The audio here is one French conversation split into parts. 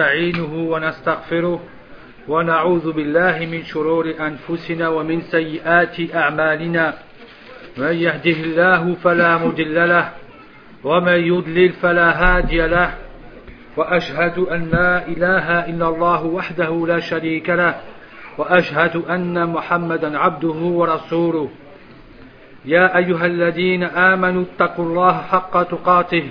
ونستعينه ونستغفره ونعوذ بالله من شرور أنفسنا ومن سيئات أعمالنا. من يهده الله فلا مضل له ومن يضلل فلا هادي له. وأشهد أن لا إله إلا الله وحده لا شريك له وأشهد أن محمدا عبده ورسوله. يا أيها الذين آمنوا اتقوا الله حق تقاته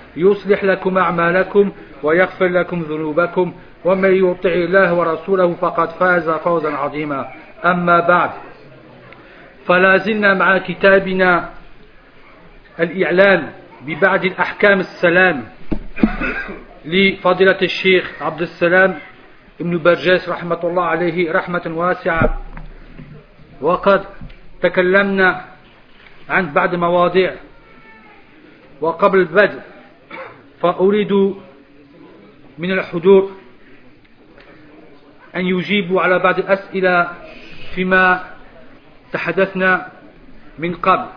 يصلح لكم أعمالكم ويغفر لكم ذنوبكم ومن يطع الله ورسوله فقد فاز فوزا عظيما. أما بعد فلا زلنا مع كتابنا الإعلان ببعض الأحكام السلام لفضيلة الشيخ عبد السلام ابن برجاس رحمة الله عليه رحمة واسعة. وقد تكلمنا عن بعض مواضيع وقبل البدء فأريد من الحضور أن يجيبوا على بعض الأسئلة فيما تحدثنا من قبل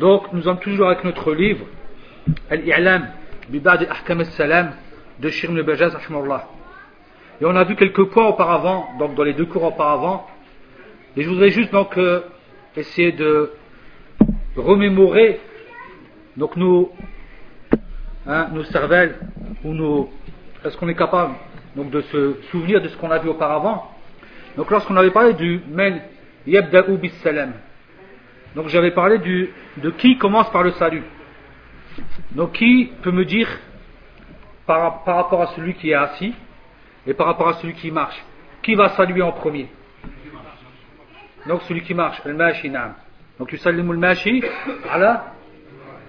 Donc, nous sommes toujours avec notre livre, Al-I'lam, Bibad al-Ahkam al-Salam, de Shir ibn Bajaz, Et on a vu quelques points auparavant, donc dans les deux cours auparavant. Et je voudrais juste donc euh, essayer de remémorer donc nos, hein, nos cervelles, ou nos. Est-ce qu'on est capable donc, de se souvenir de ce qu'on a vu auparavant Donc, lorsqu'on avait parlé du Men Yabda'u bis donc j'avais parlé du, de qui commence par le salut. Donc qui peut me dire par, par, rapport à celui qui est assis et par rapport à celui qui marche, qui va saluer en premier? Donc celui qui marche, le mashi naam. Donc tu salues le mashi ala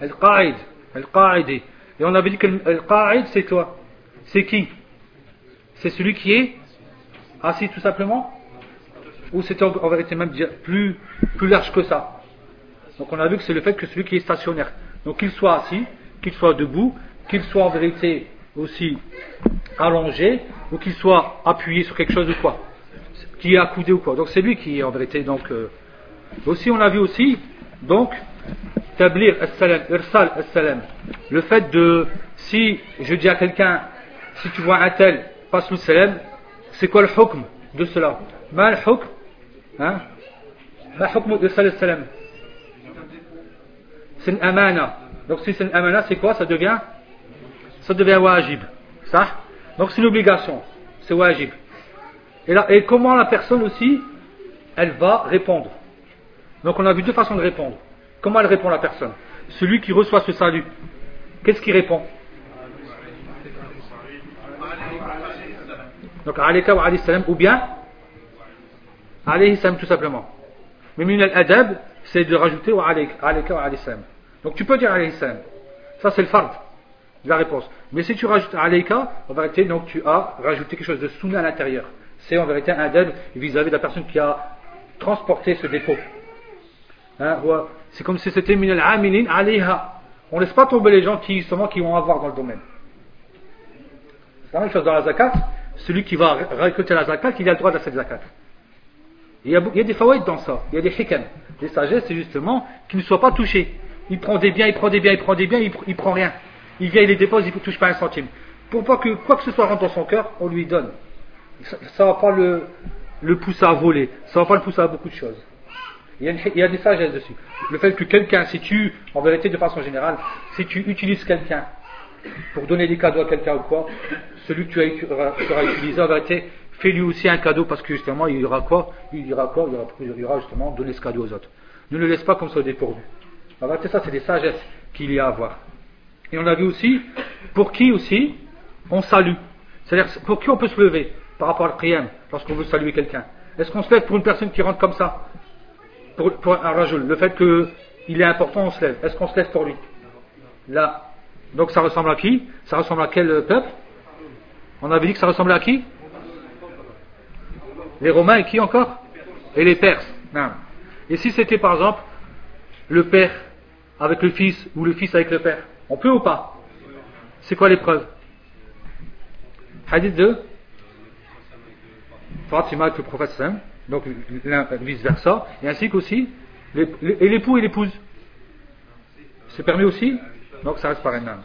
al-qa'id, al-qa'idi. Et on avait dit que le qa'id c'est toi. C'est qui? C'est celui qui est assis tout simplement? Ou c'est en, en vérité même plus, plus large que ça? Donc on a vu que c'est le fait que celui qui est stationnaire, donc qu'il soit assis, qu'il soit debout, qu'il soit en vérité aussi allongé, ou qu'il soit appuyé sur quelque chose ou quoi, qui est accoudé ou quoi. Donc c'est lui qui est en vérité. Donc euh, aussi on a vu aussi donc établir salam irsal salam le fait de si je dis à quelqu'un si tu vois un tel passe le salam c'est quoi le hukm de cela? Mal hukm hein? Ma hukm de salam c'est une amana. Donc si c'est une amana, c'est quoi? Ça devient Ça devient wajib. Ça? Donc c'est une obligation. C'est wajib. Et, et comment la personne aussi, elle va répondre? Donc on a vu deux façons de répondre. Comment elle répond la personne? Celui qui reçoit ce salut, qu'est-ce qu'il répond? Donc alayka wa salam, ou bien alayhi tout simplement. Mais min al-adab, c'est de rajouter wa alayka wa alayhi. Donc tu peux dire alayhi salam. Ça c'est le fard la réponse. Mais si tu rajoutes alayka, en vérité, donc tu as rajouté quelque chose de sunna à l'intérieur. C'est en vérité un adab vis-à-vis de la personne qui a transporté ce dépôt. Hein, c'est comme si c'était min al-amilin alayha. On ne laisse pas tomber les gens qui, justement, qui vont avoir dans le domaine. C'est la même chose dans la zakat. Celui qui va récolter la zakat, il a le droit de cette zakat. Il y, a, il y a des fawaïd dans ça. Il y a des hikam. Les sagesses, c'est justement qu'il ne soit pas touché il prend des biens, il prend des biens, il prend des biens, il, il prend rien. Il vient, il les dépose, il ne touche pas un centime. Pour pas que quoi que ce soit rentre dans son cœur, on lui donne. Ça ne va pas le, le pousser à voler, ça ne va pas le pousser à beaucoup de choses. Il y, a il y a des sagesses dessus. Le fait que quelqu'un, si tu, en vérité de façon générale, si tu utilises quelqu'un pour donner des cadeaux à quelqu'un ou quoi, celui que tu, as, tu auras utilisé, en vérité, fais-lui aussi un cadeau parce que justement, il y quoi? Il y quoi? Il aura, justement donner ce cadeau aux autres. Ne le laisse pas comme ça dépourvu. Alors, ça, c'est des sagesses qu'il y a à avoir. Et on a vu aussi, pour qui aussi on salue. C'est-à-dire, pour qui on peut se lever par rapport à l'qiyam, lorsqu'on veut saluer quelqu'un? Est-ce qu'on se lève pour une personne qui rentre comme ça? Pour, un rajul. Le fait qu'il est important, on se lève. Est-ce qu'on se lève pour lui? Là. Donc ça ressemble à qui? Ça ressemble à quel peuple? On avait dit que ça ressemblait à qui? Les Romains et qui encore? Et les Perses. Et si c'était par exemple le père avec le fils ou le fils avec le père, on peut ou pas? C'est quoi l'épreuve? Hadith de Fatima avec le prophète donc vice versa, et ainsi qu'aussi et l'époux et l'épouse. C'est permis aussi Donc ça reste par âme.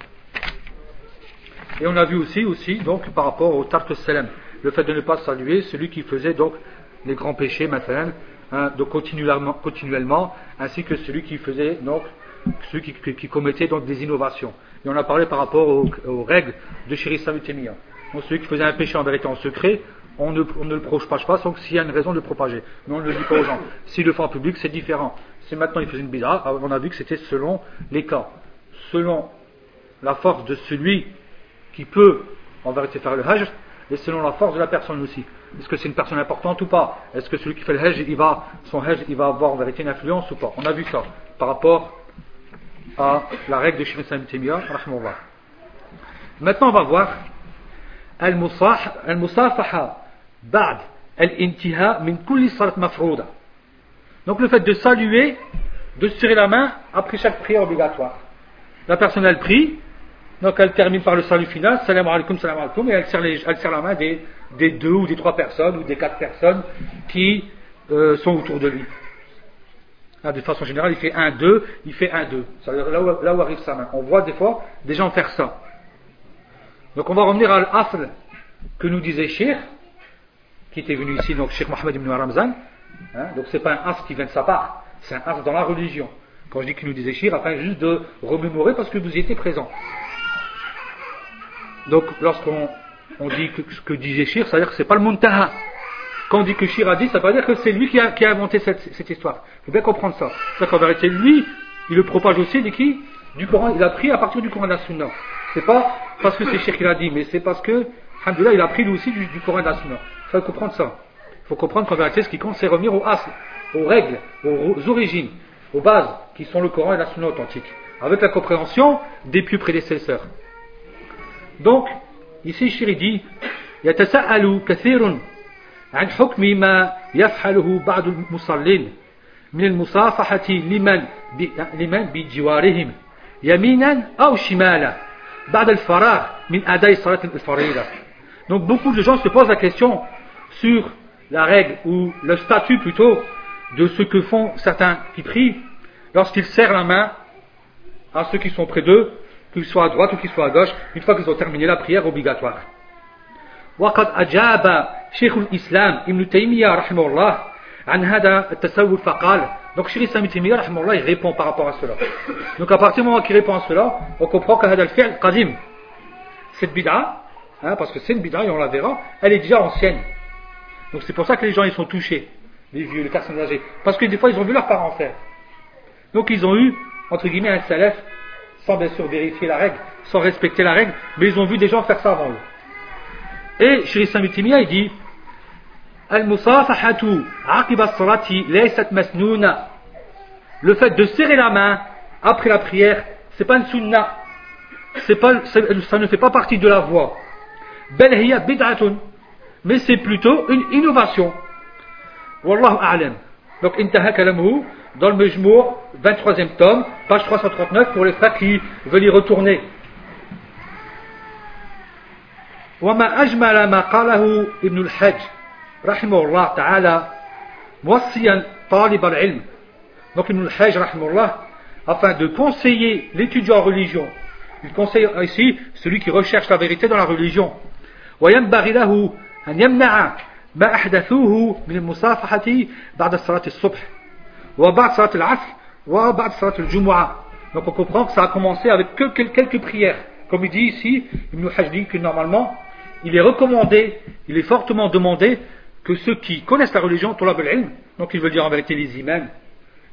Et on a vu aussi, aussi donc, par rapport au Tart Salem, le fait de ne pas saluer celui qui faisait donc les grands péchés, maintenant, hein, continuellement, ainsi que celui qui faisait donc celui qui, commettait donc des innovations. Et on a parlé par rapport aux, règles de Shirissa Mutemia. Donc celui qui faisait un péché en vérité en secret, on ne, le propage pas, sauf s'il y a une raison de le propager. Mais on ne le dit pas aux gens. S'il le fait en public, c'est différent. Si maintenant il faisait une bid'a, on a vu que c'était selon les cas. Selon la force de celui qui peut en vérité faire le hajj, et selon la force de la personne aussi. Est-ce que c'est une personne importante ou pas? Est-ce que celui qui fait le hajj, il va, son hajj, il va avoir en vérité une influence ou pas? On a vu ça par rapport à la règle de Shimon Salim Maintenant, on va voir Al-Musafaha Ba'd. Donc le fait de saluer, de serrer la main après chaque prière obligatoire. La personne elle prie, donc elle termine par le salut final, salam alaikum, salam alaikum, et elle serre, la main des, deux ou des trois personnes ou des quatre personnes qui euh, sont autour de lui. De façon générale, il fait un, deux, il fait un, deux. Là où, là où arrive sa main. On voit des fois des gens faire ça. Donc on va revenir à l'asl que nous disait Sheikh, qui était venu ici, donc Sheikh Mohamed ibn Ramzan. Hein, donc c'est pas un as qui vient de sa part, c'est un as dans la religion. Quand je dis qu'il nous disait Shir, afin juste de remémorer parce que vous y étiez présent. Donc lorsqu'on on dit que ce que disait Shir, ça veut dire que c'est pas le Muntaha. Quand on dit que Shir a dit, ça veut dire que c'est lui qui a, inventé cette, histoire. Il faut bien comprendre ça. C'est qu'en vérité, lui, il le propage aussi de qui? Du Coran. Il a pris à partir du Coran de la. C'est pas parce que c'est Shir qui l'a dit, mais c'est parce que, alhamdoulilah, il a pris lui aussi du, Coran de la Il faut comprendre ça. Il faut comprendre qu'en vérité, ce qui compte, c'est revenir aux as, aux règles, aux origines, aux bases, qui sont le Coran et la Sunna authentique, avec la compréhension des plus prédécesseurs. Donc, ici, Chiri dit, يتساءل كثير عن حكم ما يفعله بعض المصلين من المصافحة لمن لمن بجوارهم يمينا أو شمالا بعد الفراغ من أداء صلاة الفريضة. Donc beaucoup de gens se posent la question sur la règle ou le statut plutôt de ce que font certains qui prient lorsqu'ils serrent la main à ceux qui sont près d'eux, qu'ils soient à droite ou qu'ils soient à gauche, une fois qu'ils ont terminé la prière obligatoire. وقد أجاب شيخ الإسلام ابن تيمية رحمه الله عن هذا التسول فقال donc Cheikh Islam Taymiyyah il répond par rapport à cela donc à partir du moment qu'il répond à cela on comprend que هذا الفعل قديم cette bid'a hein, parce que c'est une bid'a et on la verra elle est déjà ancienne donc c'est pour ça que les gens ils sont touchés, les vieux, les personnes âgées. Parce que des fois ils ont vu leurs parents faire. Donc ils ont eu, entre guillemets, un salaf, sans bien sûr vérifier la règle, sans respecter la règle, mais ils ont vu des gens faire ça avant eux. Et Shri Samitimia il dit. Le fait de serrer la main après la prière, c'est pas une sunna. Pas, ça ne fait pas partie de la voix Bel hiya bid'atun mais c'est plutôt une innovation. Wallahu a'lam. Donc, intaha kalamuhu, dans le Mejmour, 23e tome, page 339, pour les frères qui veulent y retourner. وما أجمل ما قاله ابن الحج رحمه الله تعالى موصيا طالب العلم donc Ibn al-Hajj afin de conseiller l'étudiant en religion il conseille ici celui qui recherche la vérité dans la religion وينبغي له أن يمنع ما أحدثوه من المصافحة بعد صلاة الصبح وبعد صلاة العصر وبعد صلاة الجمعة donc on comprend que ça a commencé avec que quelques prières comme il dit ici Ibn Hajj dit que normalement il est recommandé il est fortement demandé que ceux qui connaissent la religion donc il veut dire en vérité les imams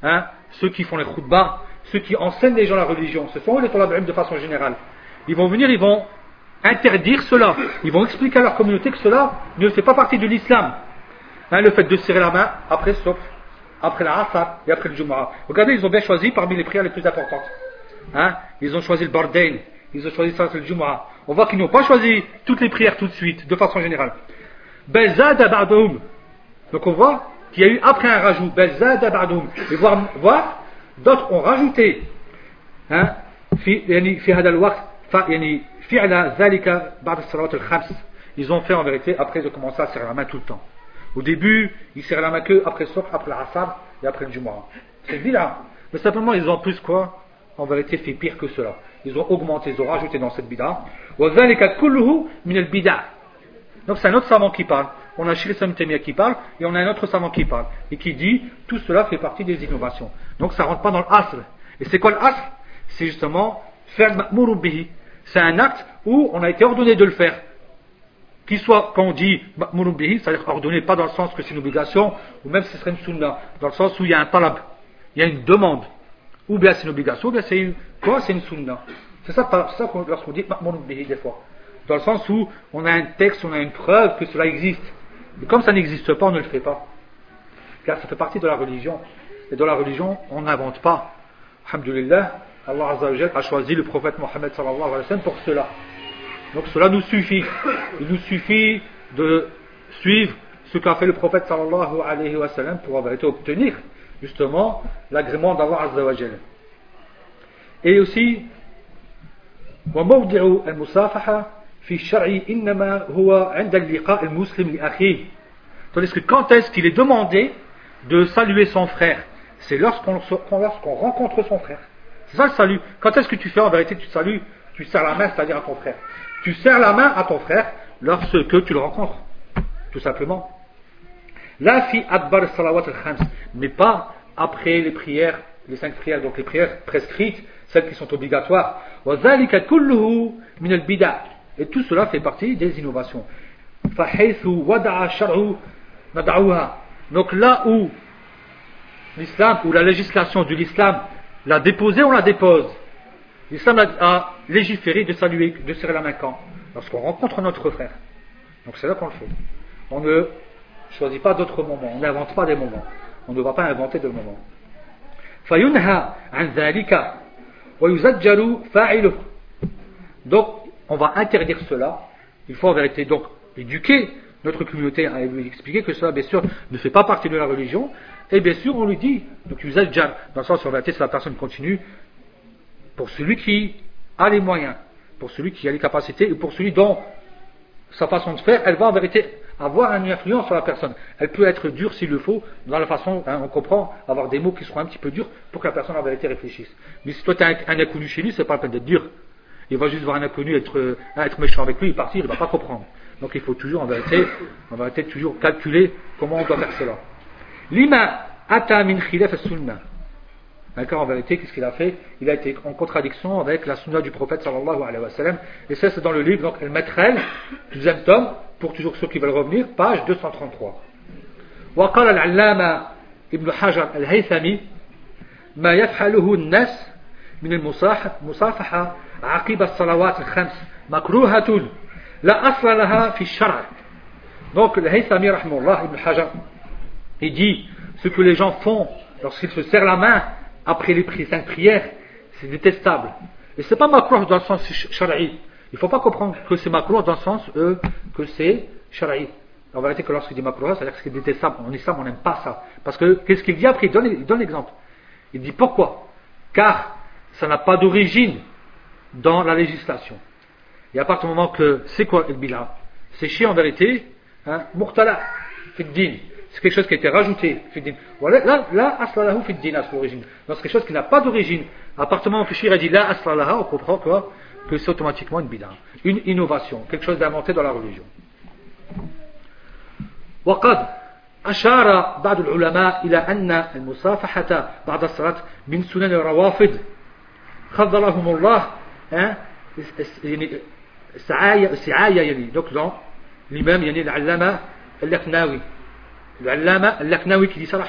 hein, ceux qui font les khutbah ceux qui enseignent les gens la religion ce sont les talab de façon générale ils vont venir ils vont interdire cela. Ils vont expliquer à leur communauté que cela ne fait pas partie de l'islam. Hein, le fait de serrer la main après sauf après la Asar et après le Jumu'ah. Regardez, ils ont bien choisi parmi les prières les plus importantes. Hein, ils ont choisi le Bardain, ils ont choisi le Jumu'ah. On voit qu'ils n'ont pas choisi toutes les prières tout de suite, de façon générale. Donc on voit qu'il y a eu après un rajout, et voir, voir d'autres ont rajouté hein, ils ont fait en vérité après de commencer à serrer la main tout le temps. Au début, ils serraient la main que après le après l'Assad et après le Jumu'ah. C'est là. Mais simplement, ils ont plus quoi? En vérité, fait pire que cela. Ils ont augmenté, ils ont rajouté dans cette bid'a. Donc c'est un autre savant qui parle. On a Shri Samtemia qui parle et on a un autre savant qui parle et qui dit tout cela fait partie des innovations. Donc ça rentre pas dans l'asr. Et c'est quoi l'asr C'est justement faire bihi. C'est un acte où on a été ordonné de le faire. Qu'il soit, quand on dit bihi, c'est-à-dire ordonné pas dans le sens que c'est une obligation, ou même ce serait une sunna, dans le sens où il y a un talab, il y a une demande. Ou bien c'est une obligation, ou bien c'est une, quoi C'est une sunna. C'est ça, ça lorsqu'on dit bihi des fois. Dans le sens où on a un texte, on a une preuve que cela existe. Mais comme ça n'existe pas, on ne le fait pas. Car ça fait partie de la religion. Et dans la religion, on n'invente pas. Alhamdulillah, Allah a choisi le prophète Mohammed sallallahu alayhi wa sallam pour cela. Donc cela nous suffit. Il nous suffit de suivre ce qu'a fait le prophète sallallahu alayhi wa sallam pour obtenir justement l'agrément d'Allah azza wa Et aussi, وموضع المصافحة في الشرع إنما هو عند اللقاء المسلم لأخيه Tandis que quand est-ce qu'il est demandé de saluer son frère C'est lorsqu'on lorsqu'on rencontre son frère. C'est ça le salut. Quand est-ce que tu fais en vérité Tu salues, tu serres la main, c'est-à-dire à ton frère. Tu serres la main à ton frère lorsque tu le rencontres. Tout simplement. La fi adbar salawat al-khams. Mais pas après les prières, les cinq prières, donc les prières prescrites, celles qui sont obligatoires. Et tout cela fait partie des innovations. Donc là où l'islam, ou la législation de l'islam l'a déposé, on la dépose. L'islam a légiféré de saluer, de serrer la main quand? Lorsqu'on rencontre notre frère. Donc c'est là qu'on le fait. On ne choisit pas d'autres moments, on n'invente pas des moments. On ne va pas inventer de moments. Donc, on va interdire cela. Il faut en vérité donc éduquer notre communauté à lui expliquer que cela, bien sûr, ne fait pas partie de la religion. Et bien sûr, on lui dit, donc dans le sens où en vérité, c'est la personne continue, pour celui qui a les moyens, pour celui qui a les capacités, et pour celui dont sa façon de faire, elle va en vérité avoir une influence sur la personne. Elle peut être dure s'il le faut, dans la façon, hein, on comprend, avoir des mots qui seront un petit peu durs pour que la personne en vérité réfléchisse. Mais si toi tu as un, inconnu chez lui, c'est pas la peine d'être dur. Il va juste voir un inconnu être, euh, être méchant avec lui, il partir, il va pas comprendre. Donc il faut toujours en vérité, en vérité toujours calculer comment on doit faire cela. Lima ata min khilaf sunnah. D'accord En vérité, qu'est-ce qu'il a fait Il a été en contradiction avec la sunna du prophète sallallahu alayhi wa sallam. Et ça, c'est dans le livre, donc, El Matrel, deuxième tome, pour toujours ceux qui veulent revenir, page 233. وقال العلامة ابن حجر الهيثمي ما يفعله الناس من المصافحة عقب الصلوات الخمس مكروهة لا أصل لها في الشرع donc le Haythami rahmullah ibn Hajar il dit ce que les gens font lorsqu'ils se serrent la main après les cinq prières c'est détestable et c'est pas makruh dans le sens shara'i il ne faut pas comprendre que c'est makruh dans le sens euh, que c'est shara'i. En vérité, que lorsqu'il dit makruh, c'est-à-dire que c'est détestable. En islam, on n'aime pas ça. Parce que, qu'est-ce qu'il dit après? Il donne, l'exemple. Il dit pourquoi? Car ça n'a pas d'origine dans la législation. Et à partir du moment que, c'est quoi le C'est chier en vérité, hein, murtala, fiddin. C'est quelque chose qui a été rajouté, fiddin. Là, là, aslalahu fiddin à l'origine. Donc c'est quelque chose qui n'a pas d'origine. À partir du moment où le shir a dit là, aslalahu, on comprend quoi que c'est automatiquement une bid'a, une innovation, quelque chose d'inventé dans la religion. وقد أشار بعض العلماء إلى أن المصافحة بعد الصلاة من سنن الروافض خذلهم الله يعني سعاية سعاية يعني donc dans l'imam يعني العلامة اللكناوي l'allama l'Aknawi qui dit ça,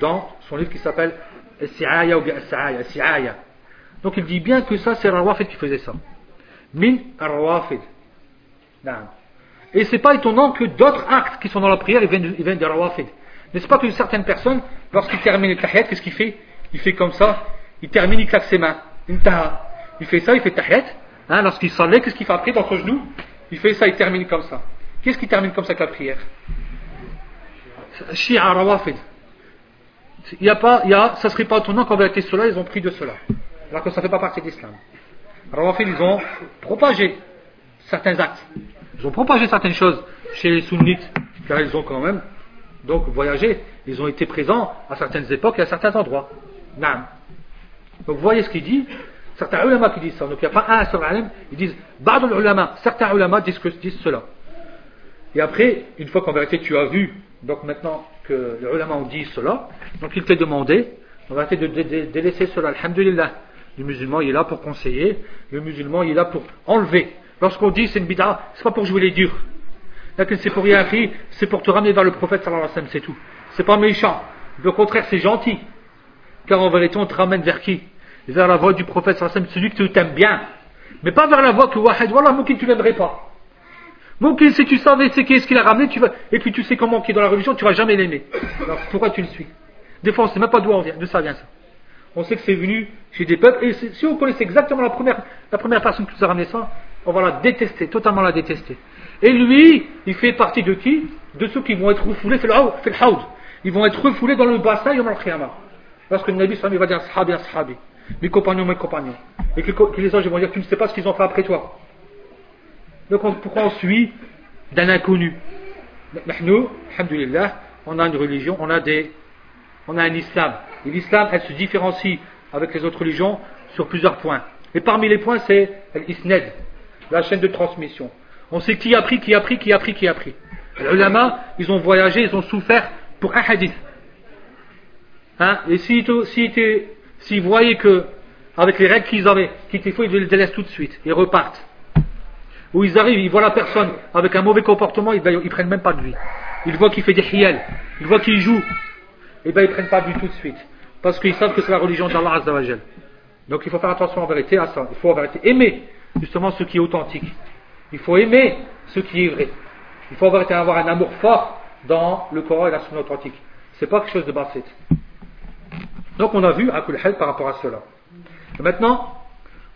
dans son livre qui s'appelle Si'aya ou Si'aya. Donc il dit bien que ça, c'est Rawafid qui faisait ça. Min Rawafid. Et c'est pas étonnant que d'autres actes qui sont dans la prière, ils viennent, ils de Rawafid. N'est-ce pas que certaines personnes, lorsqu'ils terminent le tahiyat, qu'est-ce qu'il fait? Il fait comme ça, il termine, il claque ses mains. Il fait ça, il fait tahiyat. Hein, lorsqu'il s'enlève, qu'est-ce qu'il fait après? Dans son genou Il fait ça, il termine comme ça. Qu'est-ce qui termine comme ça avec la prière? Shia Rawafid. Il y a pas, il y a, ça serait pas étonnant qu'en vérité cela, ils ont pris de cela. Alors que ça ne fait pas partie de l'islam. Rawafid, ils ont propagé certains actes. Ils ont propagé certaines choses chez les sunnites, car ils ont quand même donc voyagé. Ils ont été présents à certaines époques et à certains endroits. Donc vous voyez ce qu'il dit. Certains ulama qui disent ça. Donc il n'y a pas un seul alim. Ils disent, ulama. Certains ulama disent, disent cela. Et après, une fois qu'en vérité tu as vu, donc maintenant que les ulama ont dit cela, donc il t'est demandé, en vérité, de, délaisser cela. Alhamdulillah. Le musulman, il est là pour conseiller. Le musulman, il est là pour enlever. Lorsqu'on dit c'est une bid'a, c'est pas pour jouer les durs. C'est pour rien c'est pour te ramener vers le prophète sallallahu alayhi wa c'est tout. C'est pas méchant. Au contraire, c'est gentil. Car en vérité, on te ramène vers qui? Vers la voie du prophète sallallahu alayhi wa celui que tu aimes bien. Mais pas vers la voie que Wahid, voilà, Moukin, tu l'aimerais pas. Moukin, si tu savais ce qu'il a ramené, tu vas, et puis tu sais comment qui est dans la religion, tu vas jamais l'aimer. Alors pourquoi tu le suis? Des fois, on sait même pas d'où on vient, de ça vient ça. On sait que c'est venu chez des peuples, et si on connaissait exactement la première, la première personne qui nous a ramené ça, on va la détester, totalement la détester. Et lui, il fait partie de qui? De ceux qui vont être refoulés, fait le haoud. Ils vont être refoulés dans le bassin Yom al Parce que le Nabi Sallam va dire Sahabi, Sahabi, mes compagnons, mes compagnons. Et que, les anges vont dire Tu ne sais pas ce qu'ils ont fait après toi. Donc pourquoi on suit d'un inconnu? Nous, alhamdulillah, on a une religion, on a, des, on a un islam. Et l'islam, elle se différencie avec les autres religions sur plusieurs points. Et parmi les points, c'est l'isned, la chaîne de transmission. On sait qui a pris, qui a pris, qui a pris, qui a pris. Les ulama, ils ont voyagé, ils ont souffert pour un hadith. Hein? Et s'ils si, voyaient que, avec les règles qu'ils avaient, qu'il était faux, ils les délaissent tout de suite. Ils repartent. Ou ils arrivent, ils voient la personne avec un mauvais comportement, ils ne prennent même pas de lui. Ils voient qu'il fait des hiel, ils voient qu'il joue. Et bien ils ne prennent pas de lui tout de suite. Parce qu'ils savent que c'est la religion d'Allah Azzawajal. Donc il faut faire attention en vérité à ça. Il faut en vérité aimer justement ce qui est authentique. Il faut aimer ce qui est vrai. Il faut avoir un amour fort dans le Coran et la Sunna authentique. C'est pas quelque chose de bassette. Donc on a vu Kulhel par rapport à cela. maintenant,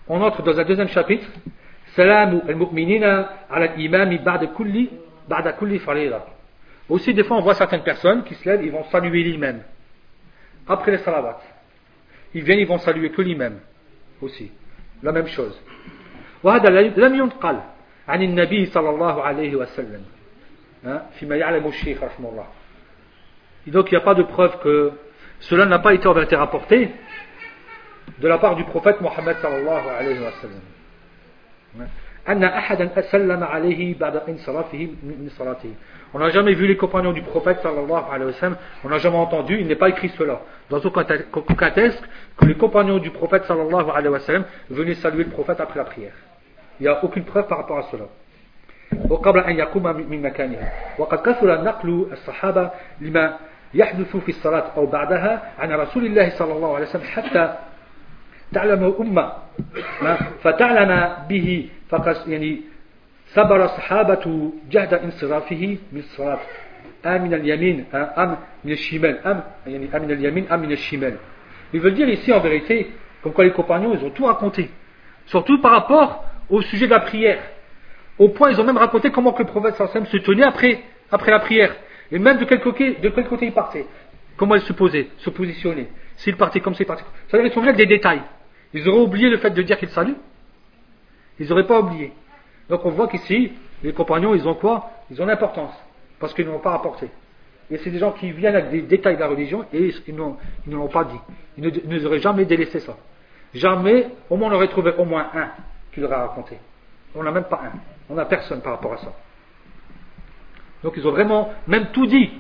on entre dans un deuxième chapitre. Salam al-mu'minina ala imami ba'da kulli ba'da kulli Aussi, des fois, on voit certaines personnes qui se lèvent, ils vont saluer l'imam. Après les salawats. Ils viennent, ils vont saluer que l'imam. Aussi. La même chose. وهذا لم ينقل عن النبي صلى الله عليه وسلم فيما يعلم الشيخ رحمه الله Et donc il n'y a pas de preuve que cela n'a pas été en vérité rapporté de la part du prophète Mohammed sallallahu alayhi wa sallam. أن أحدا سلم عليه بعد انصرافه من صلاته On n'a jamais vu les compagnons du prophète sallallahu alayhi wa sallam, on n'a jamais entendu, il n'est pas écrit cela. Dans aucun texte, que les compagnons du prophète sallallahu alayhi wa sallam venaient saluer le prophète après la prière. Il n'y a aucune preuve par rapport à cela. وقبل أن يقوم من مكانها وقد كثر نقل الصحابة لما يحدث في الصلاة أو بعدها عن رسول الله صلى الله عليه وسلم حتى تعلم الأمة فتعلم به فقد يعني صبر الصحابة جهد انصرافه من الصلاة أم من اليمين أم من الشمال أم يعني أم من اليمين أم من الشمال Ils veulent dire ici en vérité, comme quoi les compagnons, ils ont tout raconté. Surtout par rapport au sujet de la prière. Au point, ils ont même raconté comment que le prophète sallam se tenait après, après la prière. Et même de quel côté, de quel côté il partait. Comment il se posait, se positionnait. S'il partait comme s'il partait. Ça veut dire qu'ils des détails. Ils auraient oublié le fait de dire qu'il salue. Ils n'auraient pas oublié. Donc on voit qu'ici, les compagnons, ils ont quoi? Ils ont l'importance. Parce qu'ils ne l'ont pas rapporté. Et c'est des gens qui viennent avec des détails de la religion et ils, ne l'ont pas dit. Ils ne, auraient jamais délaissé ça. Jamais, au moins on aurait trouvé au moins un qui leur a raconté. On n'a même pas un. On n'a personne par rapport à ça. Donc ils ont vraiment même tout dit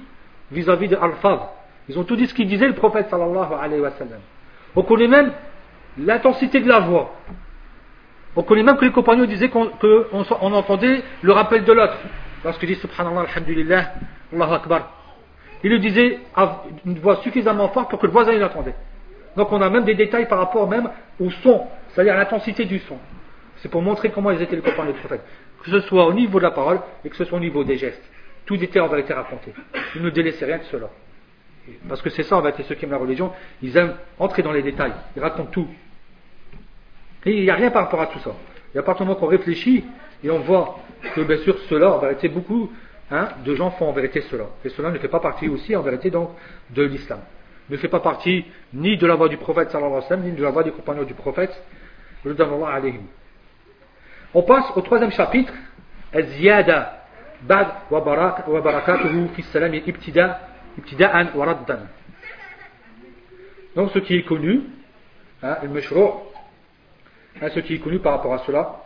vis-à-vis de Al-Fadh. Ils ont tout dit ce qu'il disait le prophète sallallahu alayhi wa sallam. On connaît même l'intensité de la voix. On connaît même que les compagnons disaient qu'on entendait le rappel de l'autre. Lorsqu'il dit Subhanallah, Alhamdulillah, Allahu Akbar. Il le disait à une voix suffisamment forte pour que le voisin l'entendait. Donc on a même des détails par rapport même au son, c'est-à-dire à, l'intensité du son. C'est pour montrer comment ils étaient les compagnons du prophète. Que ce soit au niveau de la parole et que ce soit au niveau des gestes. Tout était en vérité raconté. Ils ne délaissaient rien de cela. Parce que c'est ça en vérité ceux qui aiment la religion, ils aiment entrer dans les détails, ils racontent tout. Et il n'y a rien par rapport à tout ça. Il y a pas qu'on réfléchit et on voit que bien sûr cela, en vérité, beaucoup hein, de gens font en vérité cela. Et cela ne fait pas partie aussi en vérité donc de l'islam. Ne fait pas partie ni de la voix du prophète alayhi wa sallam, ni de la voix des compagnons du prophète. On passe au troisième chapitre, ba'd wa barakatuhu fi salam ibtida'an wa raddan. Donc ce qui est connu, hein, le hein, ce qui est connu par rapport à cela,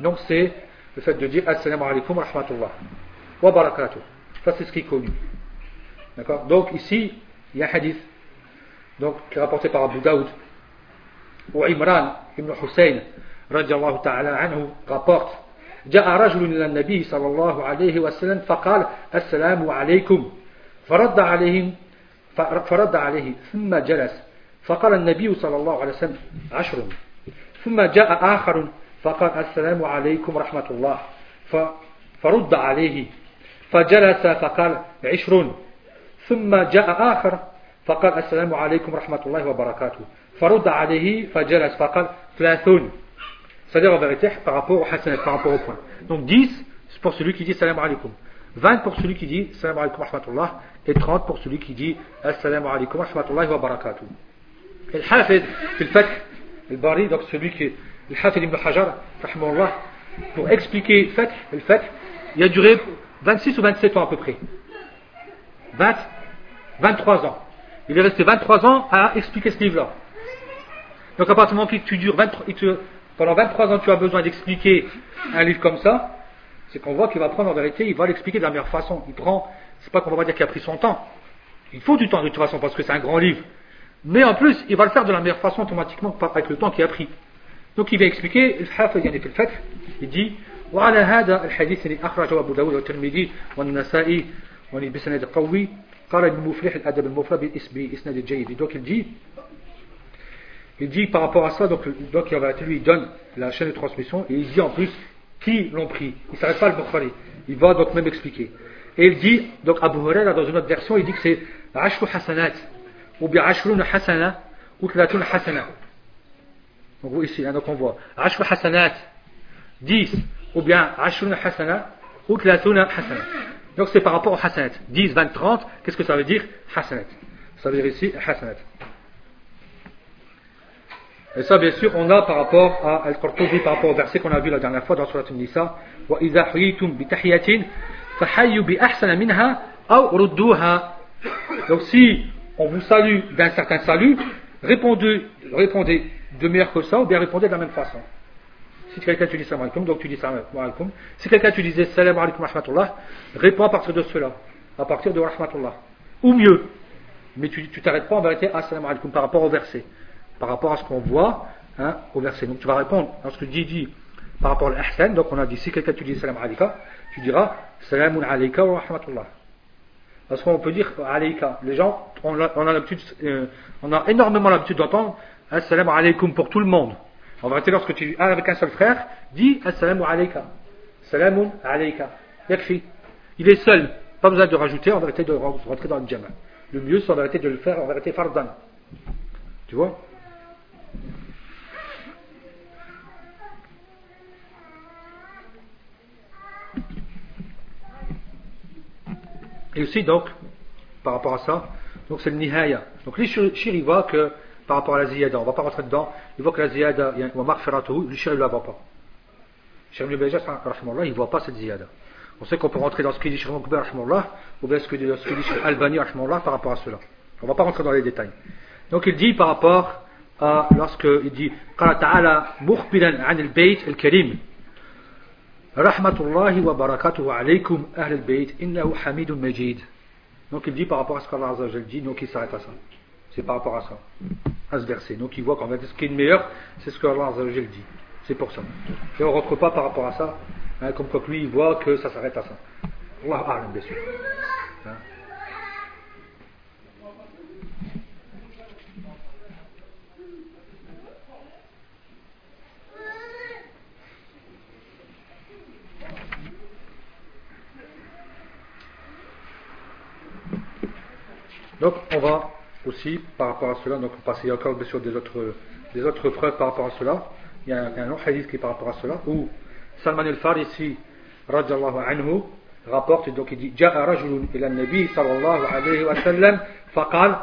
donc c'est le fait de dire Assalamu alaikum wa rahmatullah wa barakatuh. Ça c'est ce qui est connu. D'accord Donc ici, il y a un hadith donc, qui est rapporté par Abu Daoud où Imran ibn Hussein radiallahu ta'ala anhu rapporte جاء رجل إلى النبي صلى الله عليه وسلم فقال السلام عليكم فرد عليهم فرد عليه ثم جلس فقال النبي صلى الله عليه وسلم عشر ثم جاء آخر فقال السلام عليكم ورحمة الله فرد عليه فجلس فقال عشر ثم جاء آخر فقال السلام عليكم ورحمة الله وبركاته فرد عليه فجلس فقال ثلاثون c'est-à-dire en vérité par rapport au hasanat, par rapport au point donc 10 c'est pour celui qui dit salam alaikum 20 pour celui qui dit salam alaikum wa rahmatullah et 30 pour celui qui dit assalamu alaikum wa rahmatullahi wa barakatuh et le hafid في الفتح Al-Bari, donc celui qui est le Hafid ibn Hajar, pour expliquer le fait, il a duré 26 ou 27 ans à peu près. 23 ans. Il est resté 23 ans à expliquer ce livre-là. Donc à partir du moment où tu dures pendant 23 ans tu as besoin d'expliquer un livre comme ça, c'est qu'on voit qu'il va prendre en vérité, il va l'expliquer de la meilleure façon. Il prend, c'est pas qu'on va dire qu'il a pris son temps. Il faut du temps de toute façon parce que c'est un grand livre Mais en plus, il va le faire de la meilleure façon automatiquement avec le temps qu'il a pris. Donc il va expliquer, il dit وعلى هذا الحديث الذي أخرجه أبو داود والترمذي والنسائي بسند قوي قال ابن مفلح الأدب المفرد بإسناد الجيد donc il dit il dit par rapport à ça donc, donc il, lui il donne la chaîne de transmission et il dit en plus qui l'ont pris il ne s'arrête pas le Bukhari il va donc même expliquer et il dit donc Abu Huraira dans une autre version il dit que c'est Ashru Hasanat ou bien Ashrun Hasana ou Tlatun Hasana donc ici hein, donc on voit Ashru Hasanat 10 ou bien Ashrun Hasana ou Tlatun Hasana donc c'est par rapport au hasanat. 10, 20, 30, qu'est-ce que ça veut dire Hasanat. Ça veut dire ici hasanat. Et ça, bien sûr, on a par rapport à Al-Qurtubi, par rapport au verset qu'on a vu la dernière fois dans Surat An-Nisa, وَإِذَا حُيِّتُمْ بِتَحِيَةٍ فَحَيُّ بِأَحْسَنَ مِنْهَا أَوْ رُدُّوهَا Donc si on vous salue d'un certain salut, répondez, de meilleur que ça, ou bien répondez de la même façon. Si quelqu'un te dit salam alaikum, donc tu dis salam alaikum. Si quelqu'un te disait salam alaikum rahmatullah, réponds à partir de cela, à partir de rahmatullah. Ou mieux, mais tu t'arrêtes pas en vérité à salam alaikum par rapport au verset, par rapport à ce qu'on voit hein, au verset. Donc tu vas répondre lorsque tu dis par rapport à l'ahsan, donc on a dit si quelqu'un te dit salam alaikum, tu diras salam alaikum wa rahmatullah. Parce qu'on peut dire alayka. Les gens, on a, on a, euh, on a énormément l'habitude d'entendre salam alaikum pour tout le monde. En vérité, lorsque tu es avec un seul frère, dis Assalamu alayka. Salamun alayka. Yakfi. Il est seul. Pas besoin de rajouter en vérité de rentrer dans le jama. Le mieux, c'est en vérité de le faire en vérité fardan. Tu vois? Et aussi, donc, par rapport à ça, donc c'est le nihaya. Donc, les shir, il voit que par rapport à la ziyada. On ne va pas rentrer dedans. Il voit que la ziyada, il y a un le shir ne la voit pas. Cheikh Ibn Bajas, il ne voit pas cette ziyada. On sait qu'on peut rentrer dans ce qu'il dit Cheikh Ibn ou bien ce qu'il dit Cheikh Albani par rapport à cela. On ne va pas rentrer dans les détails. Donc il dit par rapport à lorsqu'il dit قال تعالى مخبرا عن البيت الكريم Rahmatullahi wa barakatuhu alaykum ahl al-bayt innahu hamidun majid. Donc il dit par rapport à ce qu'Allah Azzajal dit, donc il s'arrête à ça. C'est par rapport à ça, à ce verset. Donc il voit qu'en fait ce qui est le meilleur, c'est ce qu'Allah Azzajal dit. C'est pour ça. Et on ne rentre pas par rapport à ça, hein, comme quoi lui il voit que ça s'arrête à ça. Allah alam, bien sûr. Hein. Donc on va aussi par rapport à cela. Donc, on passe, il y a encore bien sûr des autres, des autres preuves par rapport à cela. Il y a un, autre hadith qui est par rapport à cela, où Salman al-Farisi, radiallahu anhu, rapporte donc il dit جاء رجل إلى النبي صلى الله عليه وسلم فقال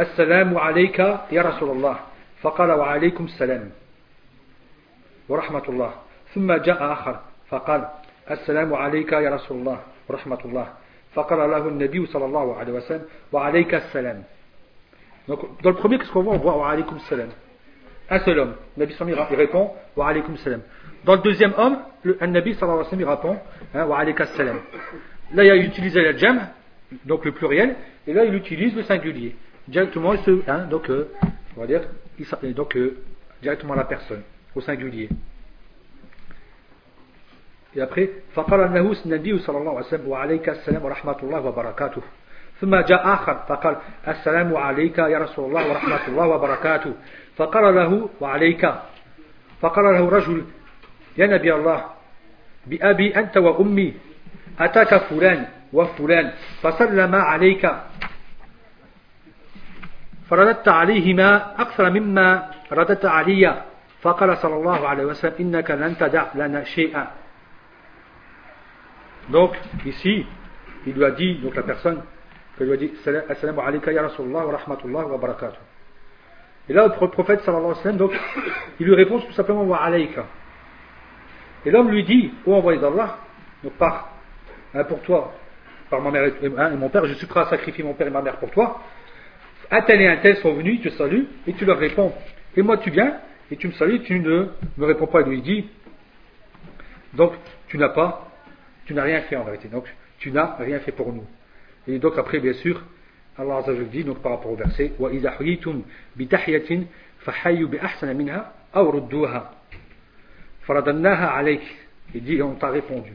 السلام عليك يا رسول الله فقال وعليكم السلام ورحمة الله ثم جاء آخر فقال السلام عليك يا رسول الله ورحمة الله فقال له النبي صلى الله عليه وسلم وعليك السلام Donc, dans le premier, qu'est-ce qu'on voit On voit wa alaykum salam. Un seul homme. Le Nabi sallallahu il répond wa alaykum salam. Dans le deuxième homme, le Nabi sallallahu alayhi wa sallam, il répond hein, wa alayka salam. Là, il a utilisé le jam, donc le pluriel, et là, il utilise le singulier. Directement, il se, hein, donc, euh, on va dire, il, donc, euh, directement la personne, au singulier. Et après, فقال النبي النبي صلى الله عليه وسلم وعليك السلام ورحمة الله وبركاته. ثم جاء آخر فقال السلام عليك يا رسول الله ورحمة الله وبركاته. فقال له وعليك. فقال له رجل يا نبي الله بأبي أنت وأمي أتاك فلان وفلان فسلم عليك. فرددت عليهما أكثر مما رددت علي. فقال صلى الله عليه وسلم إنك لن تدع لنا شيئا. Donc, ici, il lui a dit, donc la personne, qu'il lui a dit, Assalamu Rasulallah wa rahmatullah wa barakatuh. Et là, le prophète sallallahu alayhi wa il lui répond tout simplement wa alayka. Et l'homme lui dit, ô envoyé d'Allah, donc par, hein, pour toi, par ma mère et, hein, et, mon père, je suis prêt à sacrifier mon père et ma mère pour toi. Un tel et un tel sont venus, tu te salues, et tu leur réponds. Et moi, tu viens, et tu me salues, tu ne me réponds pas. Et lui dit, donc, tu n'as pas tu n'as rien fait en vérité. Donc, tu n'as rien fait pour nous. Et donc, après, bien sûr, Allah Azza dit, donc par rapport au verset, وَإِذَا حُيِّتُمْ بِتَحْيَةٍ فَحَيُّوا بِأَحْسَنَ مِنْهَا أَوْ رُدُّوهَا فَرَدَنَّاهَا عَلَيْكِ Il dit, on t'a répondu.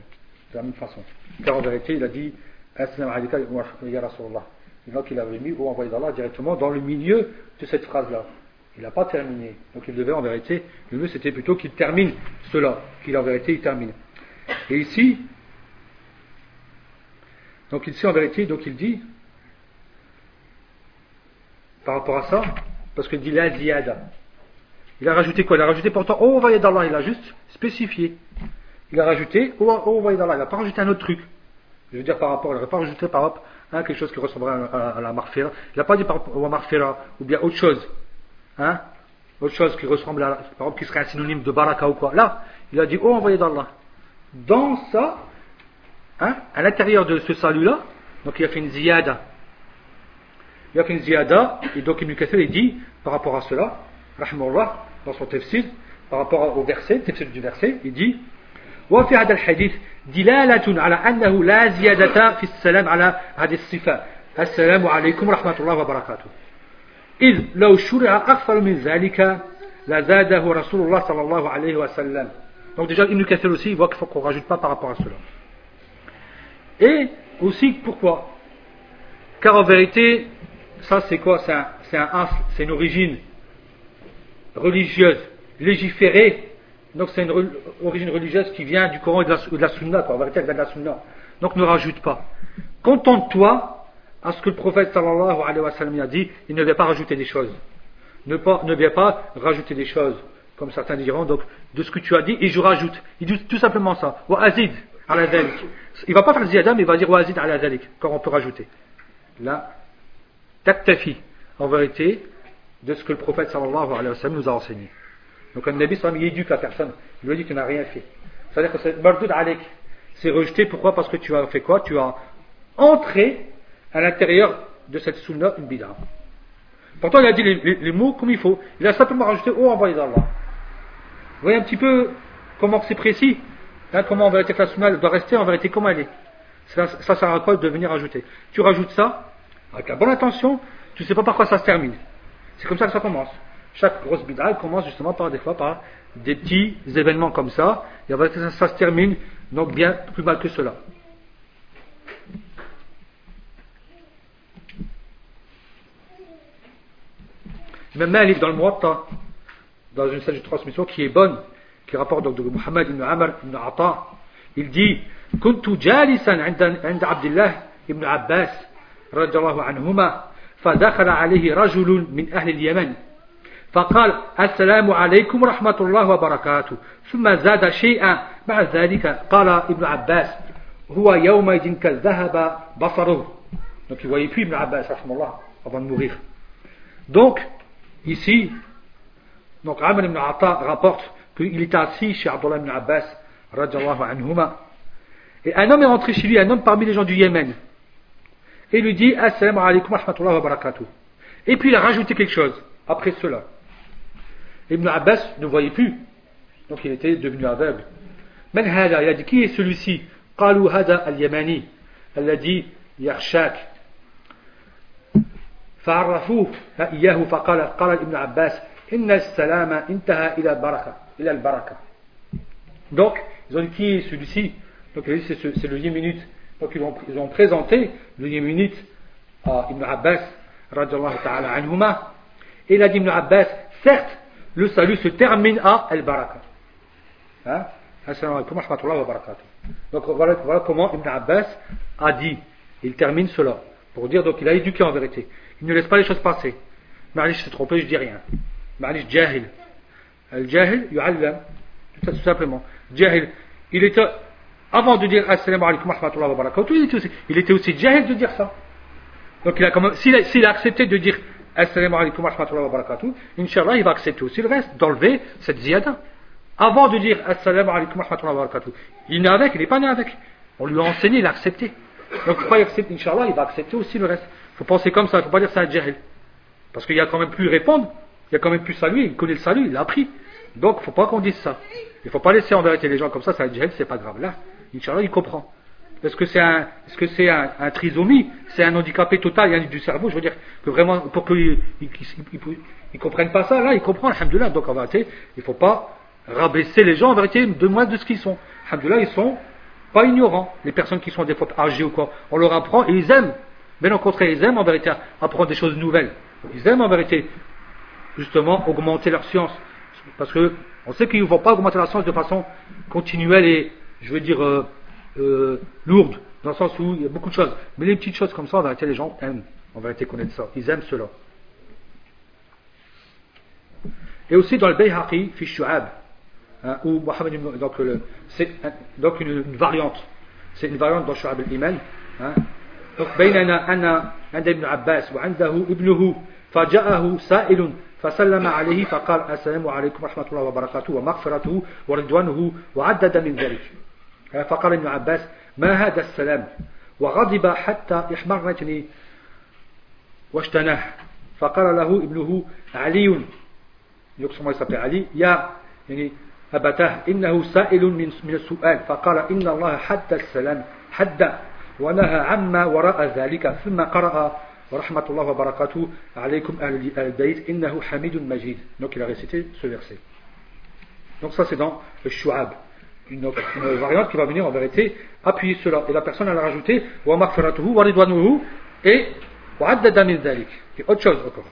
De la même façon. Car en vérité, il a dit, Assalamu alayka ya Rasulallah. Et donc, il avait mis, ou envoyé d'Allah directement dans le milieu de cette phrase-là. Il n'a pas terminé. Donc, il devait en vérité, le mieux c'était plutôt qu'il termine cela. Qu'il en vérité, il termine. Et ici, donc ici en vérité, donc il dit, par rapport à ça, parce qu'il dit la. Il a rajouté quoi? Il a rajouté pourtant oh va d'Allah, il a juste spécifié. Il a rajouté oh, oh va d'Allah, il n'a pas rajouté un autre truc. Je veux dire par rapport, il n'a pas rajouté par rapport à quelque chose qui ressemblerait à, la marfera. Il n'a pas dit par rapport ou bien autre chose. Hein autre chose qui ressemble à, par exemple, qui serait un synonyme de baraka ou quoi. Là, il a dit oh envoyé d'Allah. Dans ça, hein, à l'intérieur de ce salut-là, donc il a fait une ziyada. Il a fait une ziyada, et donc Ibn Kathir il dit, par rapport à cela, rahmallah, dans son tafsir, par rapport au verset, tafsir du verset, il dit, وفي هذا الحديث دلالة على أنه لا زيادة في السلام على هذه الصفة السلام عليكم ورحمة الله وبركاته إذ لو شرع أكثر من ذلك لزاده رسول الله صلى الله عليه وسلم Donc déjà, Ibn Kathir aussi, il voit qu'il faut qu'on ne rajoute pas par rapport à cela. Et aussi, pourquoi? Car en vérité, ça c'est quoi? C'est un, c'est une origine religieuse, légiférée. Donc c'est une origine religieuse qui vient du Coran et de la, de. En vérité, elle vient de la Sunna. Donc ne rajoute pas. Contente-toi à ce que le prophète sallallahu alayhi wa sallam a dit, il ne vient pas rajouter des choses. Ne, pas, ne vient pas rajouter des choses, comme certains diront, donc de ce que tu as dit, et je rajoute. Il dit tout simplement ça. Wa azid, il va pas faire ziyada, mais il va dire wazid ala dhalik, quand on peut rajouter. Là, taktafi, en vérité, de ce que le prophète sallallahu alayhi wa sallam nous a enseigné. Donc un nabi sallam, il éduque la personne, il lui dit que tu n'as rien fait. C'est-à-dire que c'est mardud alik, c'est rejeté, pourquoi? Parce que tu as fait quoi? Tu as entré à l'intérieur de cette sunna une bid'a. Pourtant, il a dit les, mots comme il faut. Il a simplement rajouté Oh, envoyé d'Allah. Vous voyez un petit peu comment c'est précis? Hein, comment en vérité sunna doit rester en vérité comment elle est. Ça, ça sert à de venir ajouter Tu rajoutes ça, avec la bonne intention, tu ne sais pas par quoi ça se termine. C'est comme ça que ça commence. Chaque grosse bid'a commence justement par des fois par des petits événements comme ça, et en vérité ça, se termine donc bien plus mal que cela. Même livre dans le Muwatta, dans une salle de transmission qui est bonne, qui rapporte donc de Muhammad ibn Amr ibn Ata, il dit كنت جالسا عند الله ibn Abbas رضي الله عنهما فدخل عليه رجل من أهل اليمن فقال السلام عليكم ورحمة الله وبركاته ثم زاد شيئا بعد ذلك قال ابن عباس huwa yawmaidin kal dhahaba basaruhu. Donc il voyait plus Ibn Abbas avant de mourir. Donc, ici, donc Amr ibn Atta rapporte qu'il était assis chez Abdullah ibn Abbas, anhuma, et un homme est rentré chez lui, un homme parmi les gens du Yémen, et lui dit Assalamu alaikum wa rahmatullahi wa barakatuh. Et puis il a rajouté quelque chose après cela. Ibn Abbas ne voyait plus, donc il était devenu aveugle. Men hada, il a dit qui est celui-ci قالوا هذا اليماني الذي يخشاك فعرفوه إياه فقال قال ابن عباس إن السلام انتهى إلى البركة il a le baraka. Donc, ils ont dit qui est celui-ci? Donc, ils ont dit c'est le Yéménite. Donc, ils ont, ils ont, présenté le Yéménite à Ibn Abbas, radiallahu ta'ala anhuma. Et il a dit Ibn Abbas, certes, le salut se termine à El Baraka. Hein? Assalamu alaikum wa barakatuh. Donc, voilà, comment Ibn Abbas a dit. Il termine cela. Pour dire, donc, il a éduqué en vérité. Il ne laisse pas les choses passer. Ma'alish s'est trompé, je dis rien. Ma'alish jahil. Al-jahil, yu'allam. Tout simplement. Jahil. Il était, avant de dire Assalamu alaikum wa barakatuh, il était aussi, il était aussi jahil de dire ça. Donc il a quand s'il a, accepté de dire Assalamu alaikum wa rahmatullahi wa barakatuh, Inch'Allah, il va accepter aussi le reste, d'enlever cette ziyada. Avant de dire Assalamu alaikum wa rahmatullahi wa barakatuh, il est né avec, il n'est pas né avec. On lui a enseigné, il a accepté. Donc, il faut accepter, Inch'Allah, il va accepter aussi le reste. Il faut penser comme ça, il ne faut pas dire ça à Jahil. Parce qu'il a quand même plus répondre, il a quand même plus salut, il connaît le salut, il l'a appris. Donc, il ne faut pas qu'on dise ça. Il ne faut pas laisser en vérité les gens comme ça, ça dit c'est pas grave. Là, Inch'Allah, il comprend. Est-ce que c'est un, est-ce un, trisomie, c'est un handicapé total, il y a du cerveau, je veux dire, que vraiment, pour qu'ils ne comprennent pas ça, là, il comprend, alhamdoulilah. Donc, en vérité, il ne faut pas rabaisser les gens, en vérité, de moins de ce qu'ils sont. Alhamdoulilah, ils sont pas ignorants. Les personnes qui sont des fois âgées ou quoi, on leur apprend et ils aiment. Mais au contraire, ils aiment en vérité apprendre des choses nouvelles. Ils aiment en vérité, justement, augmenter leur science. Parce que on sait qu'ils ne vont pas augmenter la science de façon continuelle et, je veux dire, euh, euh, lourde, dans le sens où il y a beaucoup de choses. Mais les petites choses comme ça, en vérité, les gens aiment, en vérité, connaître ça. Ils aiment cela. Et aussi dans le Bayhaqi, fi Shu'ab, hein, où Mohammed, donc, c'est donc une, variante. C'est une variante dans Shu'ab al-Iman. Hein, بيننا أن عند ابن عباس وعنده ابنه فجاءه سائل فسلم عليه فقال السلام عليكم ورحمة الله وبركاته ومغفرته ورضوانه وعدد من ذلك. فقال ابن عباس ما هذا السلام؟ وغضب حتى احمرتني واشتناه. فقال له ابنه علي يقسم يستطيع علي يا يعني أبتاه إنه سائل من, من السؤال. فقال إن الله حد السلام حد ونهى عما وراء ذلك ثم قرأ ورحمة الله وبركاته عليكم أهل البيت إنه حميد مجيد donc il a récité ce verset donc ça c'est dans le Shu'ab une, une variante qui va venir en vérité appuyer cela et la personne elle a rajouté wa maghfiratuhu wa ridwanuhu et wa addada min dhalik et autre chose encore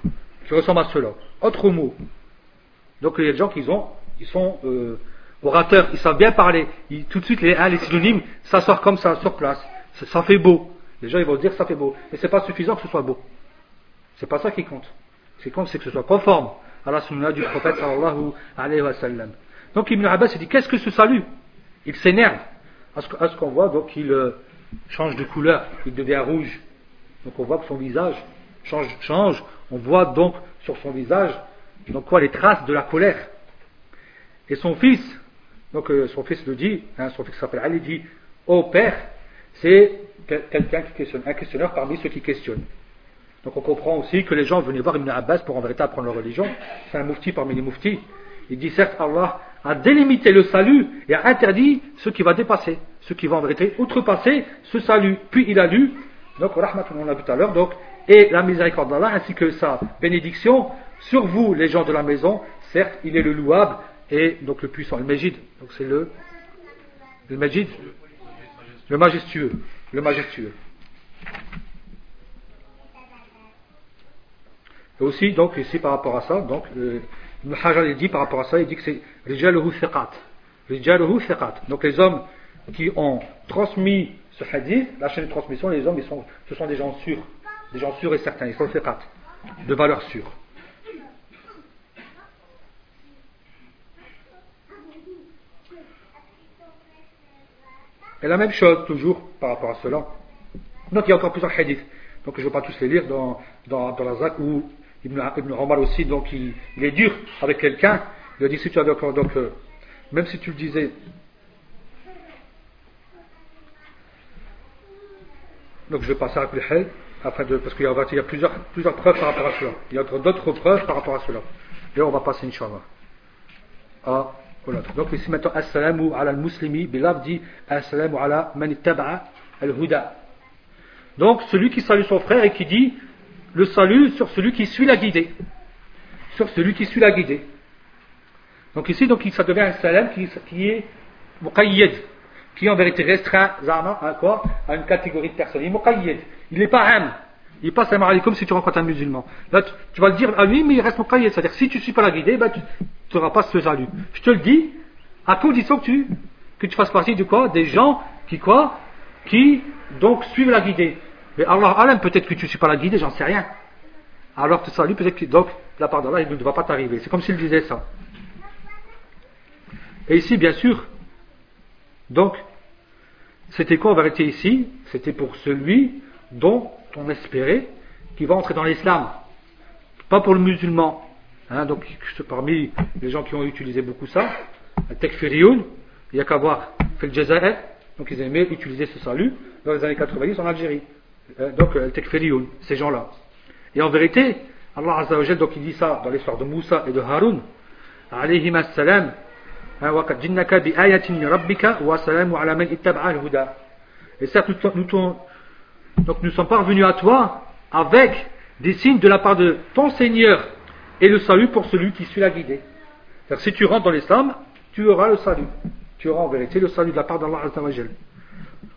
qui ressemble à cela autre mot donc il y a des gens qui ont ils sont euh, orateurs ils savent bien parler ils, tout de suite les, hein, les synonymes ça sort comme ça sur place ça fait beau. Les gens ils vont dire ça fait beau. Mais ce n'est pas suffisant que ce soit beau. C'est pas ça qui compte. Ce qui compte, c'est que ce soit conforme à la sunna du prophète sallallahu alayhi wa sallam. Donc Ibn Abbas il dit qu'est-ce que ce salut? Il s'énerve à ce qu'on voit, donc il euh, change de couleur, il devient rouge. Donc on voit que son visage change. On voit donc sur son visage donc quoi les traces de la colère. Et son fils, donc euh, son fils le dit, hein, son fils s'appelle Ali, dit Ô père, c'est quelqu'un qui questionne, un questionneur parmi ceux qui questionnent. Donc on comprend aussi que les gens venaient voir Ibn Abbas pour en vérité apprendre leur religion. C'est un mufti parmi les muftis. Il dit certes Allah a délimité le salut et a interdit ce qui va dépasser, ce qui va en vérité outrepasser ce salut. Puis il a lu, donc on l'a vu tout à l'heure, donc et la miséricorde d'Allah ainsi que sa bénédiction sur vous les gens de la maison. Certes il est le louable et donc le puissant, le Majid. Donc c'est le le Majid, le majestueux. Le majestueux. Et aussi, donc, ici, par rapport à ça, donc, euh, il dit par rapport à ça, il dit que c'est Rijaluhu Thiqat. Rijaluhu Thiqat. Donc, les hommes qui ont transmis ce hadith, la chaîne de transmission, les hommes, ils sont, ce sont des gens sûrs. Des gens sûrs et certains. Ils sont Thiqat. De valeur sûre. Et la même chose, toujours, par rapport à cela. Donc il y a encore plusieurs hadiths. Donc je ne vais pas tous les lire dans, dans, dans la ZAK où Ibn, Ibn Omar aussi, donc il, est dur avec quelqu'un. Il a dit si tu avais encore, donc, euh, même si tu le disais, donc je vais passer à Kulhel, afin de, parce qu'il y a, il y a plusieurs, plusieurs preuves par rapport à cela. Il y a d'autres preuves par rapport à cela. Et on va passer, Inch'Allah. À, Donc ici maintenant, Assalamu ala al-muslimi, Bilab dit Assalamu ala man al-huda. Donc celui qui salue son frère et qui dit le salut sur celui qui suit la guidée. Sur celui qui suit la guidée. Donc ici, donc, ça devient un salam qui, qui est muqayyid, qui en vérité restreint à quoi À une catégorie de personnes. Il est muqayyid. Il n'est pas am. Il n'est pas salam alaikum si tu rencontres un musulman. Là, tu, vas le dire à lui, mais il reste muqayyid. C'est-à-dire, si tu ne suis pas la guidée, ben, tu n'auras pas ce salut. Je te le dis, à condition que tu, que tu fasses partie de quoi? Des gens qui quoi? Qui, donc, suivent la guidée. Mais Allah peut-être que tu ne suis pas la guidée, j'en sais rien. Alors tu salut, peut-être que donc, la part d'Allah, il ne va pas t'arriver. C'est comme s'il disait ça. Et ici, bien sûr, donc, c'était quoi? En vérité ici C'était pour celui dont on espérait qu'il va entrer dans l'islam. Pas pour le musulman. Hein, donc, parmi les gens qui ont utilisé beaucoup ça, il n'y a qu'à voir, le donc ils aimaient utiliser ce salut dans les années 90 en Algérie. Euh, donc euh, al ces gens-là. Et en vérité, Allah Azza wa donc il dit ça dans l'histoire de Moussa et de Haroun, alayhim as-salam, hein, et certes, nous, donc nous sommes parvenus à toi avec des signes de la part de ton Seigneur et le salut pour celui qui suit la guidée. si tu rentres dans l'islam, tu auras le salut. Tu auras en vérité le salut de la part d'Allah Azza wa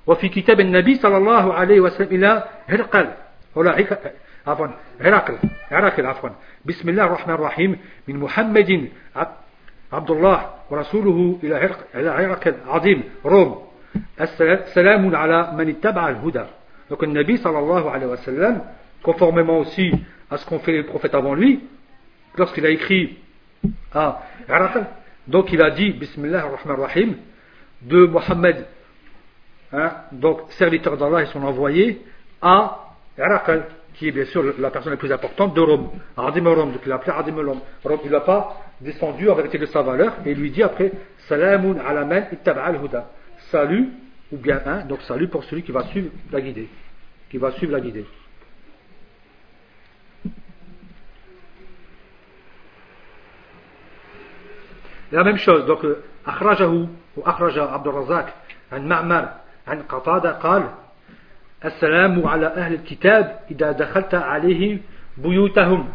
وفي كتاب النبي صلى الله عليه وسلم إلى هرقل ولا عفوا هرقل هرقل عفوا بسم الله الرحمن الرحيم من محمد عبد الله ورسوله إلى هرقل إلى هرقل عظيم روم السلام على من اتبع الهدى donc le Nabi sallallahu alayhi wa sallam, conformément aussi à ce qu'ont fait les prophètes avant lui, lorsqu'il a écrit à Herakl, donc il a dit Bismillah ar-Rahman ar-Rahim de Mohammed hein, donc serviteur d'Allah et son envoyé, à Herakl, qui est bien sûr la personne la plus importante de Rome. Adim Rome, donc il l'a appelé Adim Rome. Il n'a pas descendu en vérité de sa valeur, et il lui dit après, Salamun ala man al huda. Salut, ou bien un, donc salut pour celui qui va suivre la guidée. Qui va suivre la guidée. la même chose, donc, أخرجه وأخرج عبد الرزاق عن معمر عن قتادة قال السلام على أهل الكتاب إذا دخلت عليهم بيوتهم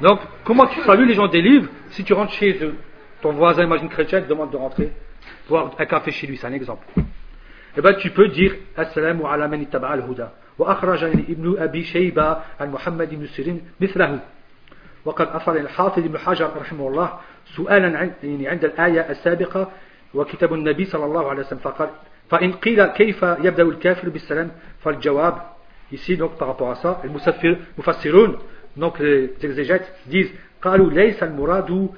Donc, comment tu salues les gens des livres si tu rentres chez eux Ton voisin, imagine chrétien, te demande de rentrer, boire un café chez lui, c'est un exemple. Eh bien, tu peux dire Assalamu ala man ittaba al-huda. وأخرج ابن أبي شيبة عن محمد بن سيرين مثله وقد أثر الحافظ ابن حجر رحمه الله سؤالا عن يعني عند الآية السابقة وكتاب النبي صلى الله عليه وسلم فقال فإن قيل كيف يبدأ الكافر بالسلام فالجواب ici donc par rapport à ça المفسرون donc les exégètes disent قالوا ليس المراد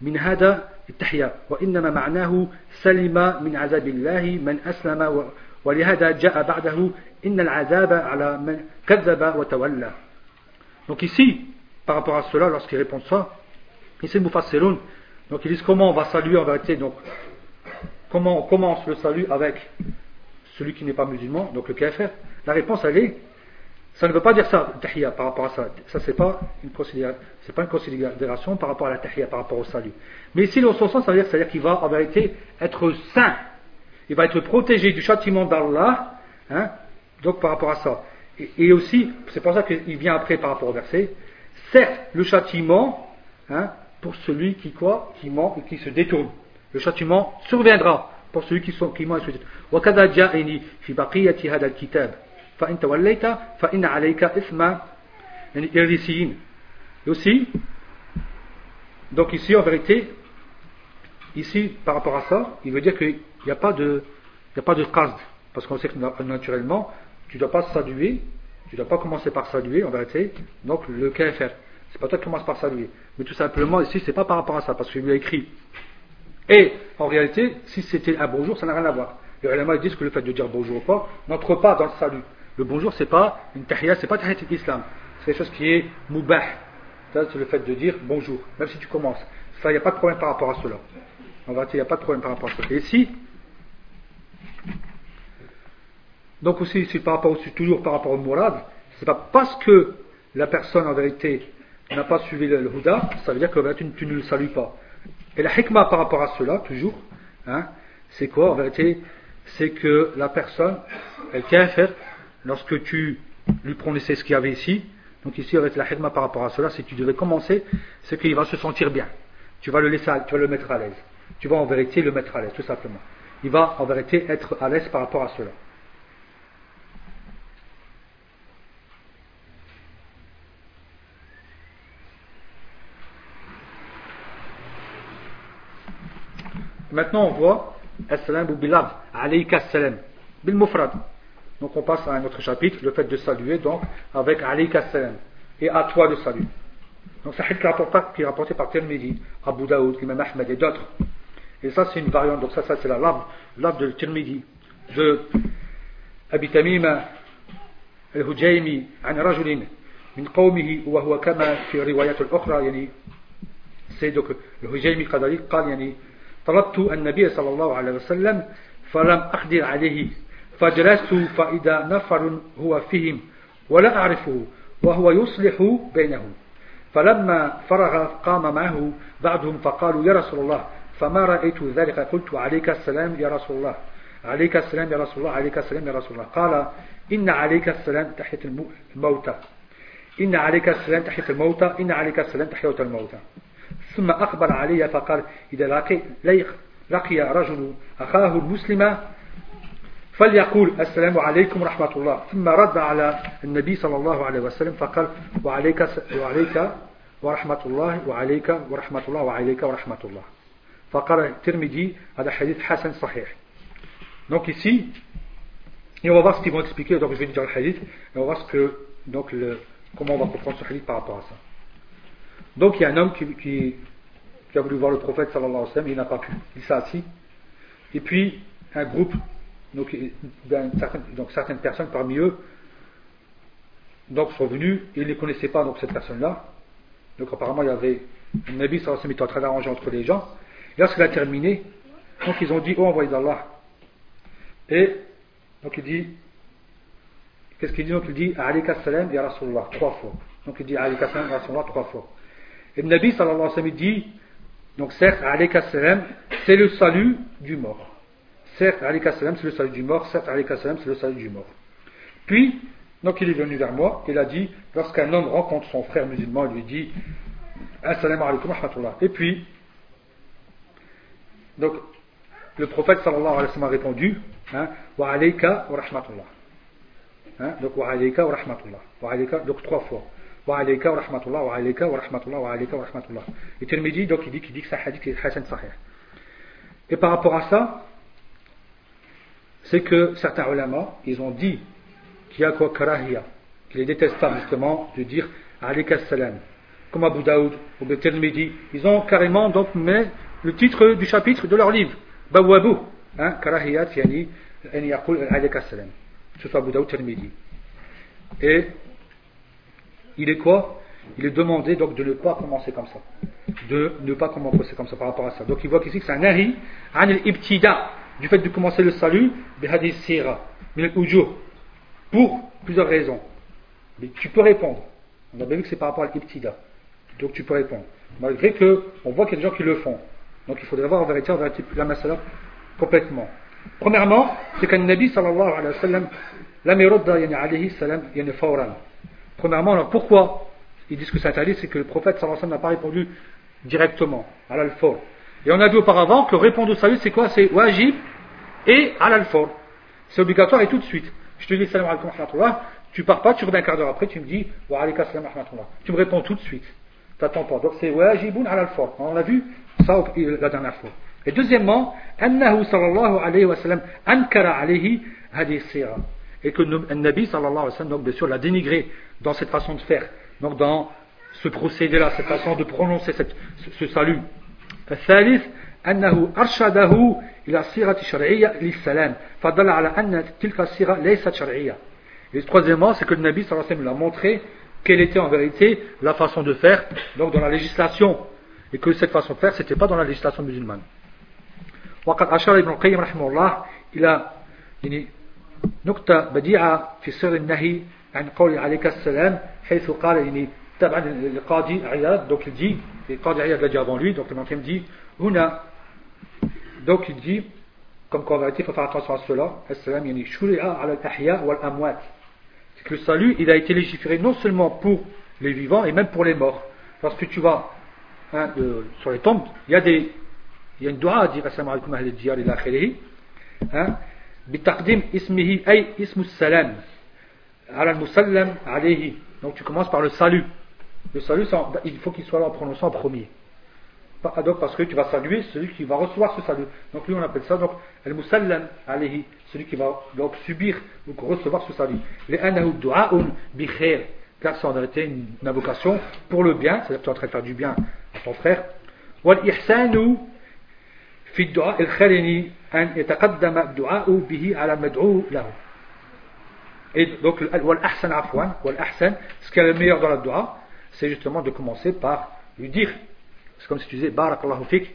من هذا التحية وإنما معناه سلم من عذاب الله من أسلم ولهذا جاء بعده إن العذاب على من كذب وتولى donc ici par rapport à cela lorsqu'ils répondent ça ici le Mufassirun donc ils disent comment on va saluer en vérité donc Comment on commence le salut avec celui qui n'est pas musulman, donc le kafir La réponse, elle est, ça ne veut pas dire ça, tahiyya, par rapport à ça. Ça, c'est pas une pas une considération par rapport à la tahiyya, par rapport au salut. Mais ici, le sens, ça veut dire, qu'il va, en vérité, être saint. Il va être protégé du châtiment d'Allah, hein, donc par rapport à ça. Et, aussi, c'est pour ça qu'il vient après par rapport au verset, certes, le châtiment, hein, pour celui qui quoi, qui ment ou qui se détourne. Le châtiment surviendra pour celui qui, sont, qui ment et se détourne. في بقية هذا الكتاب فإن توليت فإن عليك إثم يعني الريسيين et aussi donc ici en vérité ici par rapport à ça il veut dire qu'il n'y a pas de il n'y a pas de qasd parce qu'on sait que naturellement tu ne dois pas saluer tu ne dois pas commencer par saluer en vérité donc le KFR c'est pas toi qui commences par saluer mais tout simplement ici c'est pas par rapport à ça parce qu'il lui a écrit et en réalité, si c'était un bonjour, ça n'a rien à voir. les ulama disent que le fait de dire bonjour ou pas n'entre pas dans le salut. Le bonjour, c'est pas une tahiyya, c'est pas tahiyya l'islam. C'est quelque chose qui est moubah. C'est le fait de dire bonjour, même si tu commences. Ça, il n'y a pas de problème par rapport à cela. En vérité, il n'y a pas de problème par rapport à cela. Et ici, donc aussi, c'est par rapport, toujours par rapport au mourad, c'est pas parce que la personne en vérité n'a pas suivi le, le, ça veut dire que tu, tu, ne le salues pas. Et la hikmah par rapport à cela, toujours, hein, c'est quoi en vérité C'est que la personne, elle tient à faire, lorsque tu lui prononçais ce qu'il y avait ici, donc ici avec la hikmah par rapport à cela, si tu devais commencer, c'est qu'il va se sentir bien. Tu vas le laisser, tu vas le mettre à l'aise. Tu vas en vérité le mettre à l'aise, tout simplement. Il va en vérité être à l'aise par rapport à cela. Maintenant, on voit As-salam ou bilab, alayka. Donc on passe à un autre chapitre, le fait de saluer, donc avec alayka salam, et à toi de salut. Donc c'est un qui est rapporté par Tirmidhi, Abu Daoud, Imam Ahmed et d'autres. Et ça c'est une variante, donc ça, ça c'est la lave, de Tirmidhi, de Abi Tamim al-Hujaymi, عن رجل من قومه وهو كما في روايات الأخرى يعني سيدك الهجيمي قال يعني طلبت النبي صلى الله عليه وسلم فلم أقدر عليه فجلست فإذا نفر هو فيهم ولا أعرفه وهو يصلح بينهم. فلما فرغ قام معه بعضهم فقالوا يا رسول الله فما رأيت ذلك؟ قلت عليك السلام يا رسول الله عليك السلام يا رسول الله عليك السلام يا رسول الله. قال إن عليك السلام تحية الموتى. إن عليك السلام تحية الموتى إن عليك السلام تحية الموتى. ثم أخبر علي فقال إذا لقي, لقي رجل أخاه المسلم فليقول السلام عليكم ورحمة الله ثم رد على النبي صلى الله عليه وسلم فقال وعليك, وعليك ورحمة الله وعليك ورحمة الله وعليك ورحمة الله فقال الترمذي هذا حديث حسن صحيح donc ici et on va voir ce qu'ils vont expliquer donc je vais dire le hadith et on va voir ce que donc le, comment on va comprendre ce hadith par rapport à ça Donc il y a un homme qui, qui, qui a voulu voir le prophète sallallahu alayhi wa sallam, il n'a pas pu. Il s'est assis. Et puis un groupe, donc, ben, certaines, donc certaines personnes parmi eux, donc sont venus, et ils ne connaissaient pas donc cette personne-là. Donc apparemment il y avait un Nabi sallallahu alayhi en train d'arranger entre les gens. Et lorsqu'il a terminé, donc ils ont dit, oh envoyé d'Allah. Et donc il dit, qu'est-ce qu'il dit? Donc il dit, Alika salam ya Rasulullah, trois fois. Donc il dit, Alika salam ya Rasulullah, trois fois. Et le Nabi sallallahu alayhi wa dit, donc certes, salam, c'est le salut du mort. Certes, salam, c'est le salut du mort. Certes, salam, c'est le salut du mort. Puis, donc il est venu vers moi, il a dit, lorsqu'un homme rencontre son frère musulman, il lui dit, Assalamu alaikum wa Et puis, donc, le prophète sallallahu alayhi wa a répondu, hein, wa alayka wa rahmatullah. Hein, donc, wa alayka wa rahmatullah. Wa alayka, donc trois fois wa alayka wa rahmatullah, wa alayka wa rahmatullah, wa alayka wa rahmatullah. Et Tirmidhi, donc, il dit, qu'il dit que un hadith est Hassan Sahih. Et par rapport à ça, c'est que certains ulama, ils ont dit qu'il y a quoi karahia, qu'il est détestable justement de dire alayka salam. Comme Abu Daoud ou Tirmidhi, ils ont carrément donc mis le titre du chapitre de leur livre, Bawabu, hein, karahiyat yani, en yaqul alayka salam. Ce soit Abu Daoud, Tirmidhi. Et il est quoi? Il est demandé donc de ne pas commencer comme ça. De ne pas commencer comme ça par rapport à ça. Donc il voit ici que c'est un nahi, an ibtida du fait de commencer le salut, pour plusieurs raisons. Mais tu peux répondre. On a bien vu que c'est par rapport à l'ibtida. Donc tu peux répondre. Malgré que on voit qu'il y a des gens qui le font. Donc il faudrait voir en vérité, en la masala complètement. Premièrement, c'est qu'un Nabi sallallahu alayhi wa sallam, alayhi salam fawran. Premièrement, alors pourquoi ils disent que c'est interdit? C'est que le prophète sallallahu n'a pas répondu directement à l'alfor. Et on a vu auparavant que répondre au salut, c'est quoi? C'est wajib et l'alfor. C'est obligatoire et tout de suite. Je te dis salam alaikum tu pars pas, tu reviens un quart d'heure après, tu me dis wa alaikum salam Tu me réponds tout de suite. Tu n'attends pas. Donc c'est wajiboun l'alfor. On a vu ça la dernière fois. Et deuxièmement, annahu sallallahu alayhi wa sallam ankara alayhi hadith et que le Nabi sallallahu alayhi wa sallam, bien sûr, l'a dénigré dans cette façon de faire, donc dans ce procédé-là, cette façon de prononcer ce, salut. الثالث أنه أرشده إلى صيغة شرعية للسلام فدل على أن تلك الصيغة ليست شرعية Et troisièmement, c'est que le Nabi sallallahu alayhi wa sallam a montré quelle était en vérité la façon de faire, donc dans la législation, et que cette façon de faire, c'était pas dans la législation musulmane. وقد أشار ابن القيم رحمه الله إلى يعني نقطة بديعة في سر النهي عن قول عليك السلام حيث قال يعني le Qadi Ayad, donc il dit, le Qadi Ayad l'a dit avant lui, donc le Mankem dit, Huna, donc il dit, comme quoi en vérité, il faut faire attention à cela, c'est que le salut, il a été légiféré non seulement pour les vivants et même pour les morts. Lorsque tu vas hein, sur les tombes, il y a des, il y a une doua à dire, assalamu alaikum diyar ismihi ay ismu salam, ala musallam alayhi. Donc tu commences par le salut. Le salut, il faut qu'il soit là en prononçant en premier. Donc, parce que tu vas saluer celui qui va recevoir ce salut. Donc, lui, on appelle ça donc al-musallam alayhi, celui qui va donc subir ou recevoir ce salut. Les bikhair, car ça en a été une, invocation pour le bien, c'est-à-dire que tu es en train de faire du bien à ton frère. Wal ihsanu fi du'a al-khalini an yataqaddama du'a'u bihi ala mad'u lahu. Et donc, wal ahsan afwan, wal ahsan, ce qui est le meilleur dans la du'a, c'est justement de commencer par lui dire. C'est comme si tu disais barakallahu fik.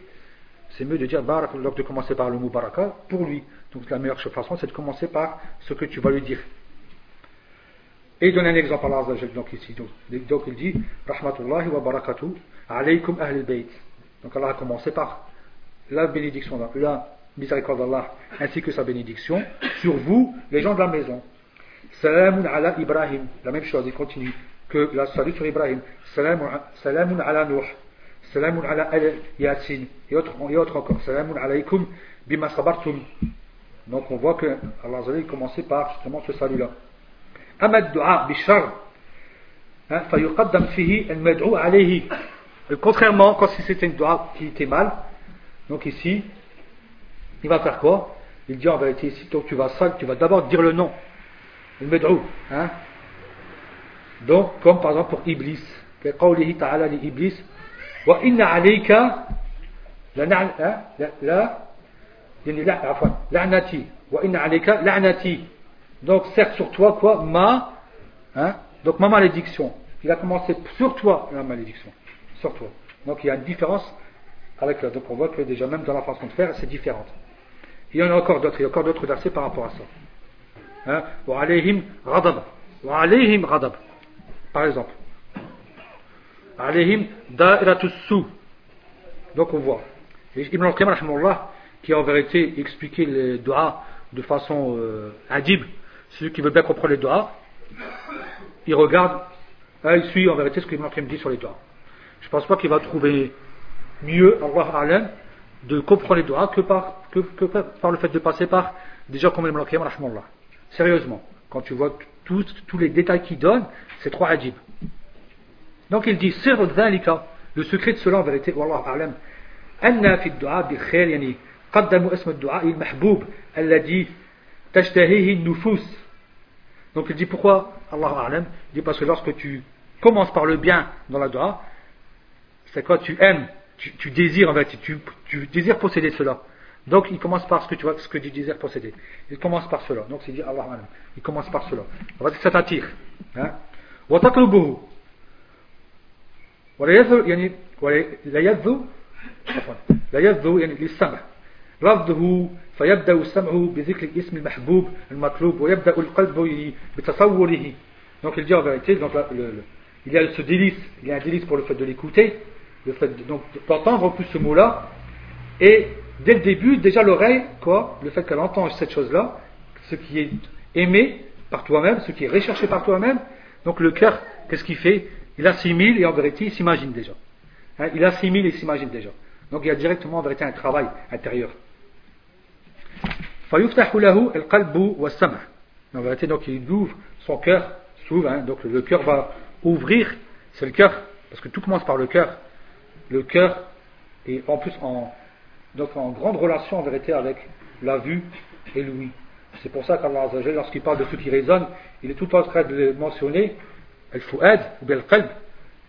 C'est mieux de dire barak donc de commencer par le mot baraka pour lui. Donc la meilleure façon c'est de commencer par ce que tu vas lui dire. Et il donne un exemple à Allah donc ici donc, il dit rahmatullahi wa barakatuh alaykum ahl al-bayt donc Allah a commencé par la bénédiction, la miséricorde d'Allah, ainsi que sa bénédiction sur vous, les gens de la maison. Salamun ala Ibrahim, la même chose, il continue, que la salut sur Ibrahim, salamun ala Nuh, salamun ala al Yasin, et autres, encore, salamun alaykum bima sabartum. Donc on voit que Allah Azali commençait par justement ce salut-là. Amad du'a bishar, hein, fayuqaddam fihi al mad'u alayhi. Contrairement, quand c'était une dua qui était mal, donc ici, il va faire quoi? Il dit en vérité ici, donc tu vas ça, tu vas d'abord dire le nom, le mad'u, hein donc, comme par exemple pour Iblis, قوله تعالى لإبليس وإن عليك لا لا عفوا لعنتي وإن عليك لعنتي donc certes sur toi quoi ma hein, donc ma malédiction il a commencé sur toi la malédiction sur toi donc il y a une différence avec Donc on voit que déjà même dans la façon de faire, c'est différente. Il y en a encore d'autres, il y a encore d'autres versets par rapport à ça. Hein? par exemple. Alayhim Donc on voit. Ibn al-Qayyim, qui a en vérité expliqué les doigts de façon euh, celui qui veut bien comprendre les doigts, il regarde, hein, il suit en vérité ce que Ibn al-Qayyim dit sur les doigts. Je ne pense pas qu'il va trouver mieux, Allah Alam, de comprendre les doigts que par, le fait de passer par des gens comme le Rahmanullah. Sérieusement, quand tu vois tous, tous les détails qu'il donne, c'est trop ajib. Donc il dit, sir le secret de cela en vérité, wallahu a'lam, anna fi du'a bi khair, yani, qaddamu ism du'a il mahboub, alladhi tashtahihi nufus. Donc il dit pourquoi, Allah a'lam, il dit parce que lorsque tu commences par le bien dans la du'a, c'est quoi, tu aimes, tu, tu désires en vérité, tu, tu désires posséder cela. Donc il commence par ce que tu vois, ce que tu désires posséder. Il commence par cela. Donc c'est dit Allah Il commence par cela. On va dire que ça t'attire. Hein? وتطلبه ولا يذو يعني لا يذو عفوا لا يذو يعني للسمع لفظه فيبدأ السمع بذكر الاسم المحبوب المطلوب ويبدأ القلب بتصوره donc il dit en vérité donc là, le, le, il y a ce délice il y a un délice pour le fait de l'écouter le fait d'entendre plus ce mot-là, et dès le début, déjà l'oreille, quoi, le fait qu'elle entende cette chose-là, ce qui est aimé par toi-même, ce qui est recherché par toi-même, donc le cœur, qu'est-ce qu'il fait? Il assimile et en vérité, il s'imagine déjà. Hein, il assimile et s'imagine déjà. Donc il y a directement en vérité un travail intérieur. En vérité, donc il ouvre son cœur, s'ouvre, hein, donc le cœur va ouvrir, c'est le cœur, parce que tout commence par le cœur, le cœur est en plus en, donc en grande relation en vérité avec la vue et l'ouïe. C'est pour ça qu'Allah lorsqu'il parle de ce qui résonne, il est tout en train de mentionner el fouad ou bien qalb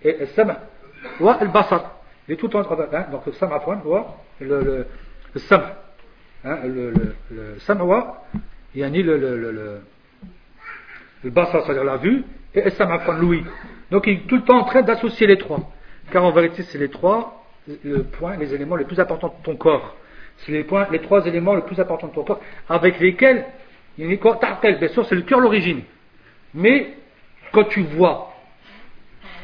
et el sama ou el basar. Il est tout le temps, hein, donc le sam le, le, le sam, hein, le, le, le sam il y a ni le, le, le, le, basar, c'est-à-dire la vue, et le sam l'ouïe. Donc il est tout le temps en train d'associer les trois. Car en vérité, c'est les trois le point, les éléments les plus importants de ton corps. C'est les, points, les trois éléments les plus importants de ton corps, avec lesquels, il y a quoi bien sûr, c'est le cœur l'origine. Mais, quand tu vois,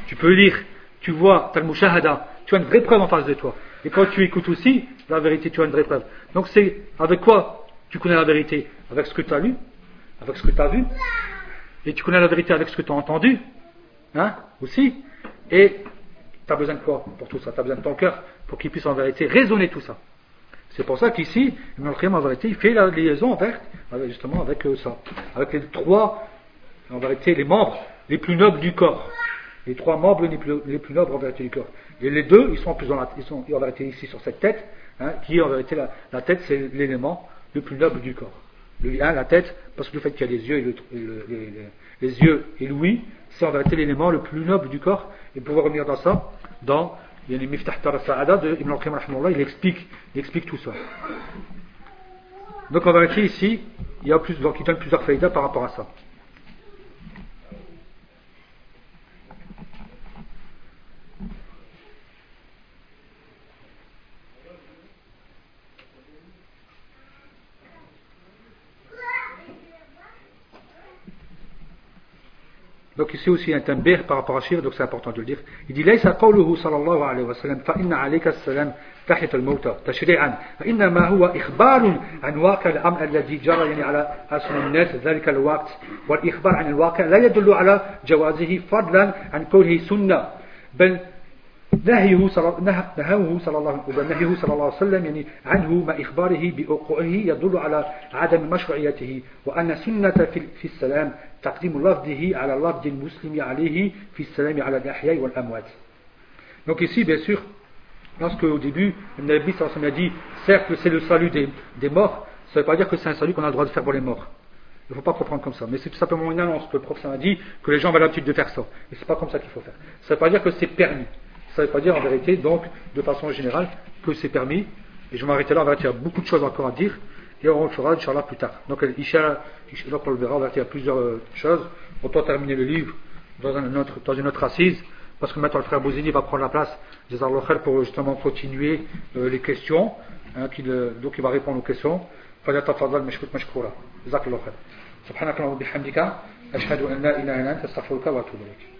tu peux lire, tu vois, tu as le shahada, tu as une vraie preuve en face de toi. Et quand tu écoutes aussi, la vérité, tu as une vraie preuve. Donc c'est avec quoi tu connais la vérité? Avec ce que tu as lu, avec ce que tu as vu, et tu connais la vérité avec ce que tu as entendu, hein, aussi. Et tu as besoin de quoi pour tout ça? Tu as besoin de ton cœur pour qu'il puisse en vérité raisonner tout ça. C'est pour ça qu'ici, en vérité, il fait la liaison avec, justement avec euh, ça, avec les trois, en vérité, les membres les plus nobles du corps. Les trois membres les plus, les plus nobles en vérité du corps. Et les deux, ils sont, plus dans ils sont en vérité ici sur cette tête, hein, qui en vérité la, tête, c'est l'élément le plus noble du corps. Le, hein, la tête, parce que le fait qu'il y a les yeux et, le, les, les, yeux et l'ouïe, c'est en vérité l'élément le plus noble du corps. Et pouvoir revenir dans ça, dans les Miftah Sa'ada de Ibn al-Qayyim il explique, il explique tout ça. Donc en vérité ici, il y a plus, donc plusieurs faïdas par rapport à ça. Donc ici aussi un tambir par rapport à Shir, donc c'est important de le dire. Il dit ليس قوله صلى الله عليه وسلم فإن عليك السلام تحية الموتى تشريعا فإنما هو إخبار عن واقع الأمر الذي جرى يعني على أسن الناس ذلك الوقت والإخبار عن الواقع لا يدل على جوازه فضلا عن كونه سنة بل نهيه صلى نهاه صلى الله نهيه صلى الله عليه وسلم يعني عنه ما إخباره بوقوعه يدل على عدم مشروعيته وأن سنة في السلام تقديم لفظه على لفظ المسلم عليه في السلام على الأحياء والأموات. Donc ici, bien sûr, lorsque au début, le Nabi a dit, certes c'est le salut des, des morts, ça ne veut pas dire que c'est un salut qu'on a le droit de faire pour les morts. Il ne faut pas comprendre comme ça. Mais c'est tout simplement une annonce que le prophète a dit que les gens avaient l'habitude de faire ça. Et c'est pas comme ça qu'il faut faire. Ça ne veut pas dire que c'est permis. Ça ne veut pas dire en vérité, donc, de façon générale, que c'est permis. Et je vais m'arrêter là, en vérité, il y a beaucoup de choses encore à dire. Et on le fera, Inch'Allah, plus tard. Donc, Isha, on le verra, en vérité, il y a plusieurs euh, choses. On doit terminer le livre dans, un autre, dans une autre assise. Parce que maintenant, le frère Bouzini va prendre la place des pour justement continuer euh, les questions. Hein, euh, donc, il va répondre aux questions. فليتفضل مشكور مشكورا جزاك الله خير سبحانك اللهم وبحمدك أشهد أن لا إله إلا أنت أستغفرك وأتوب إليك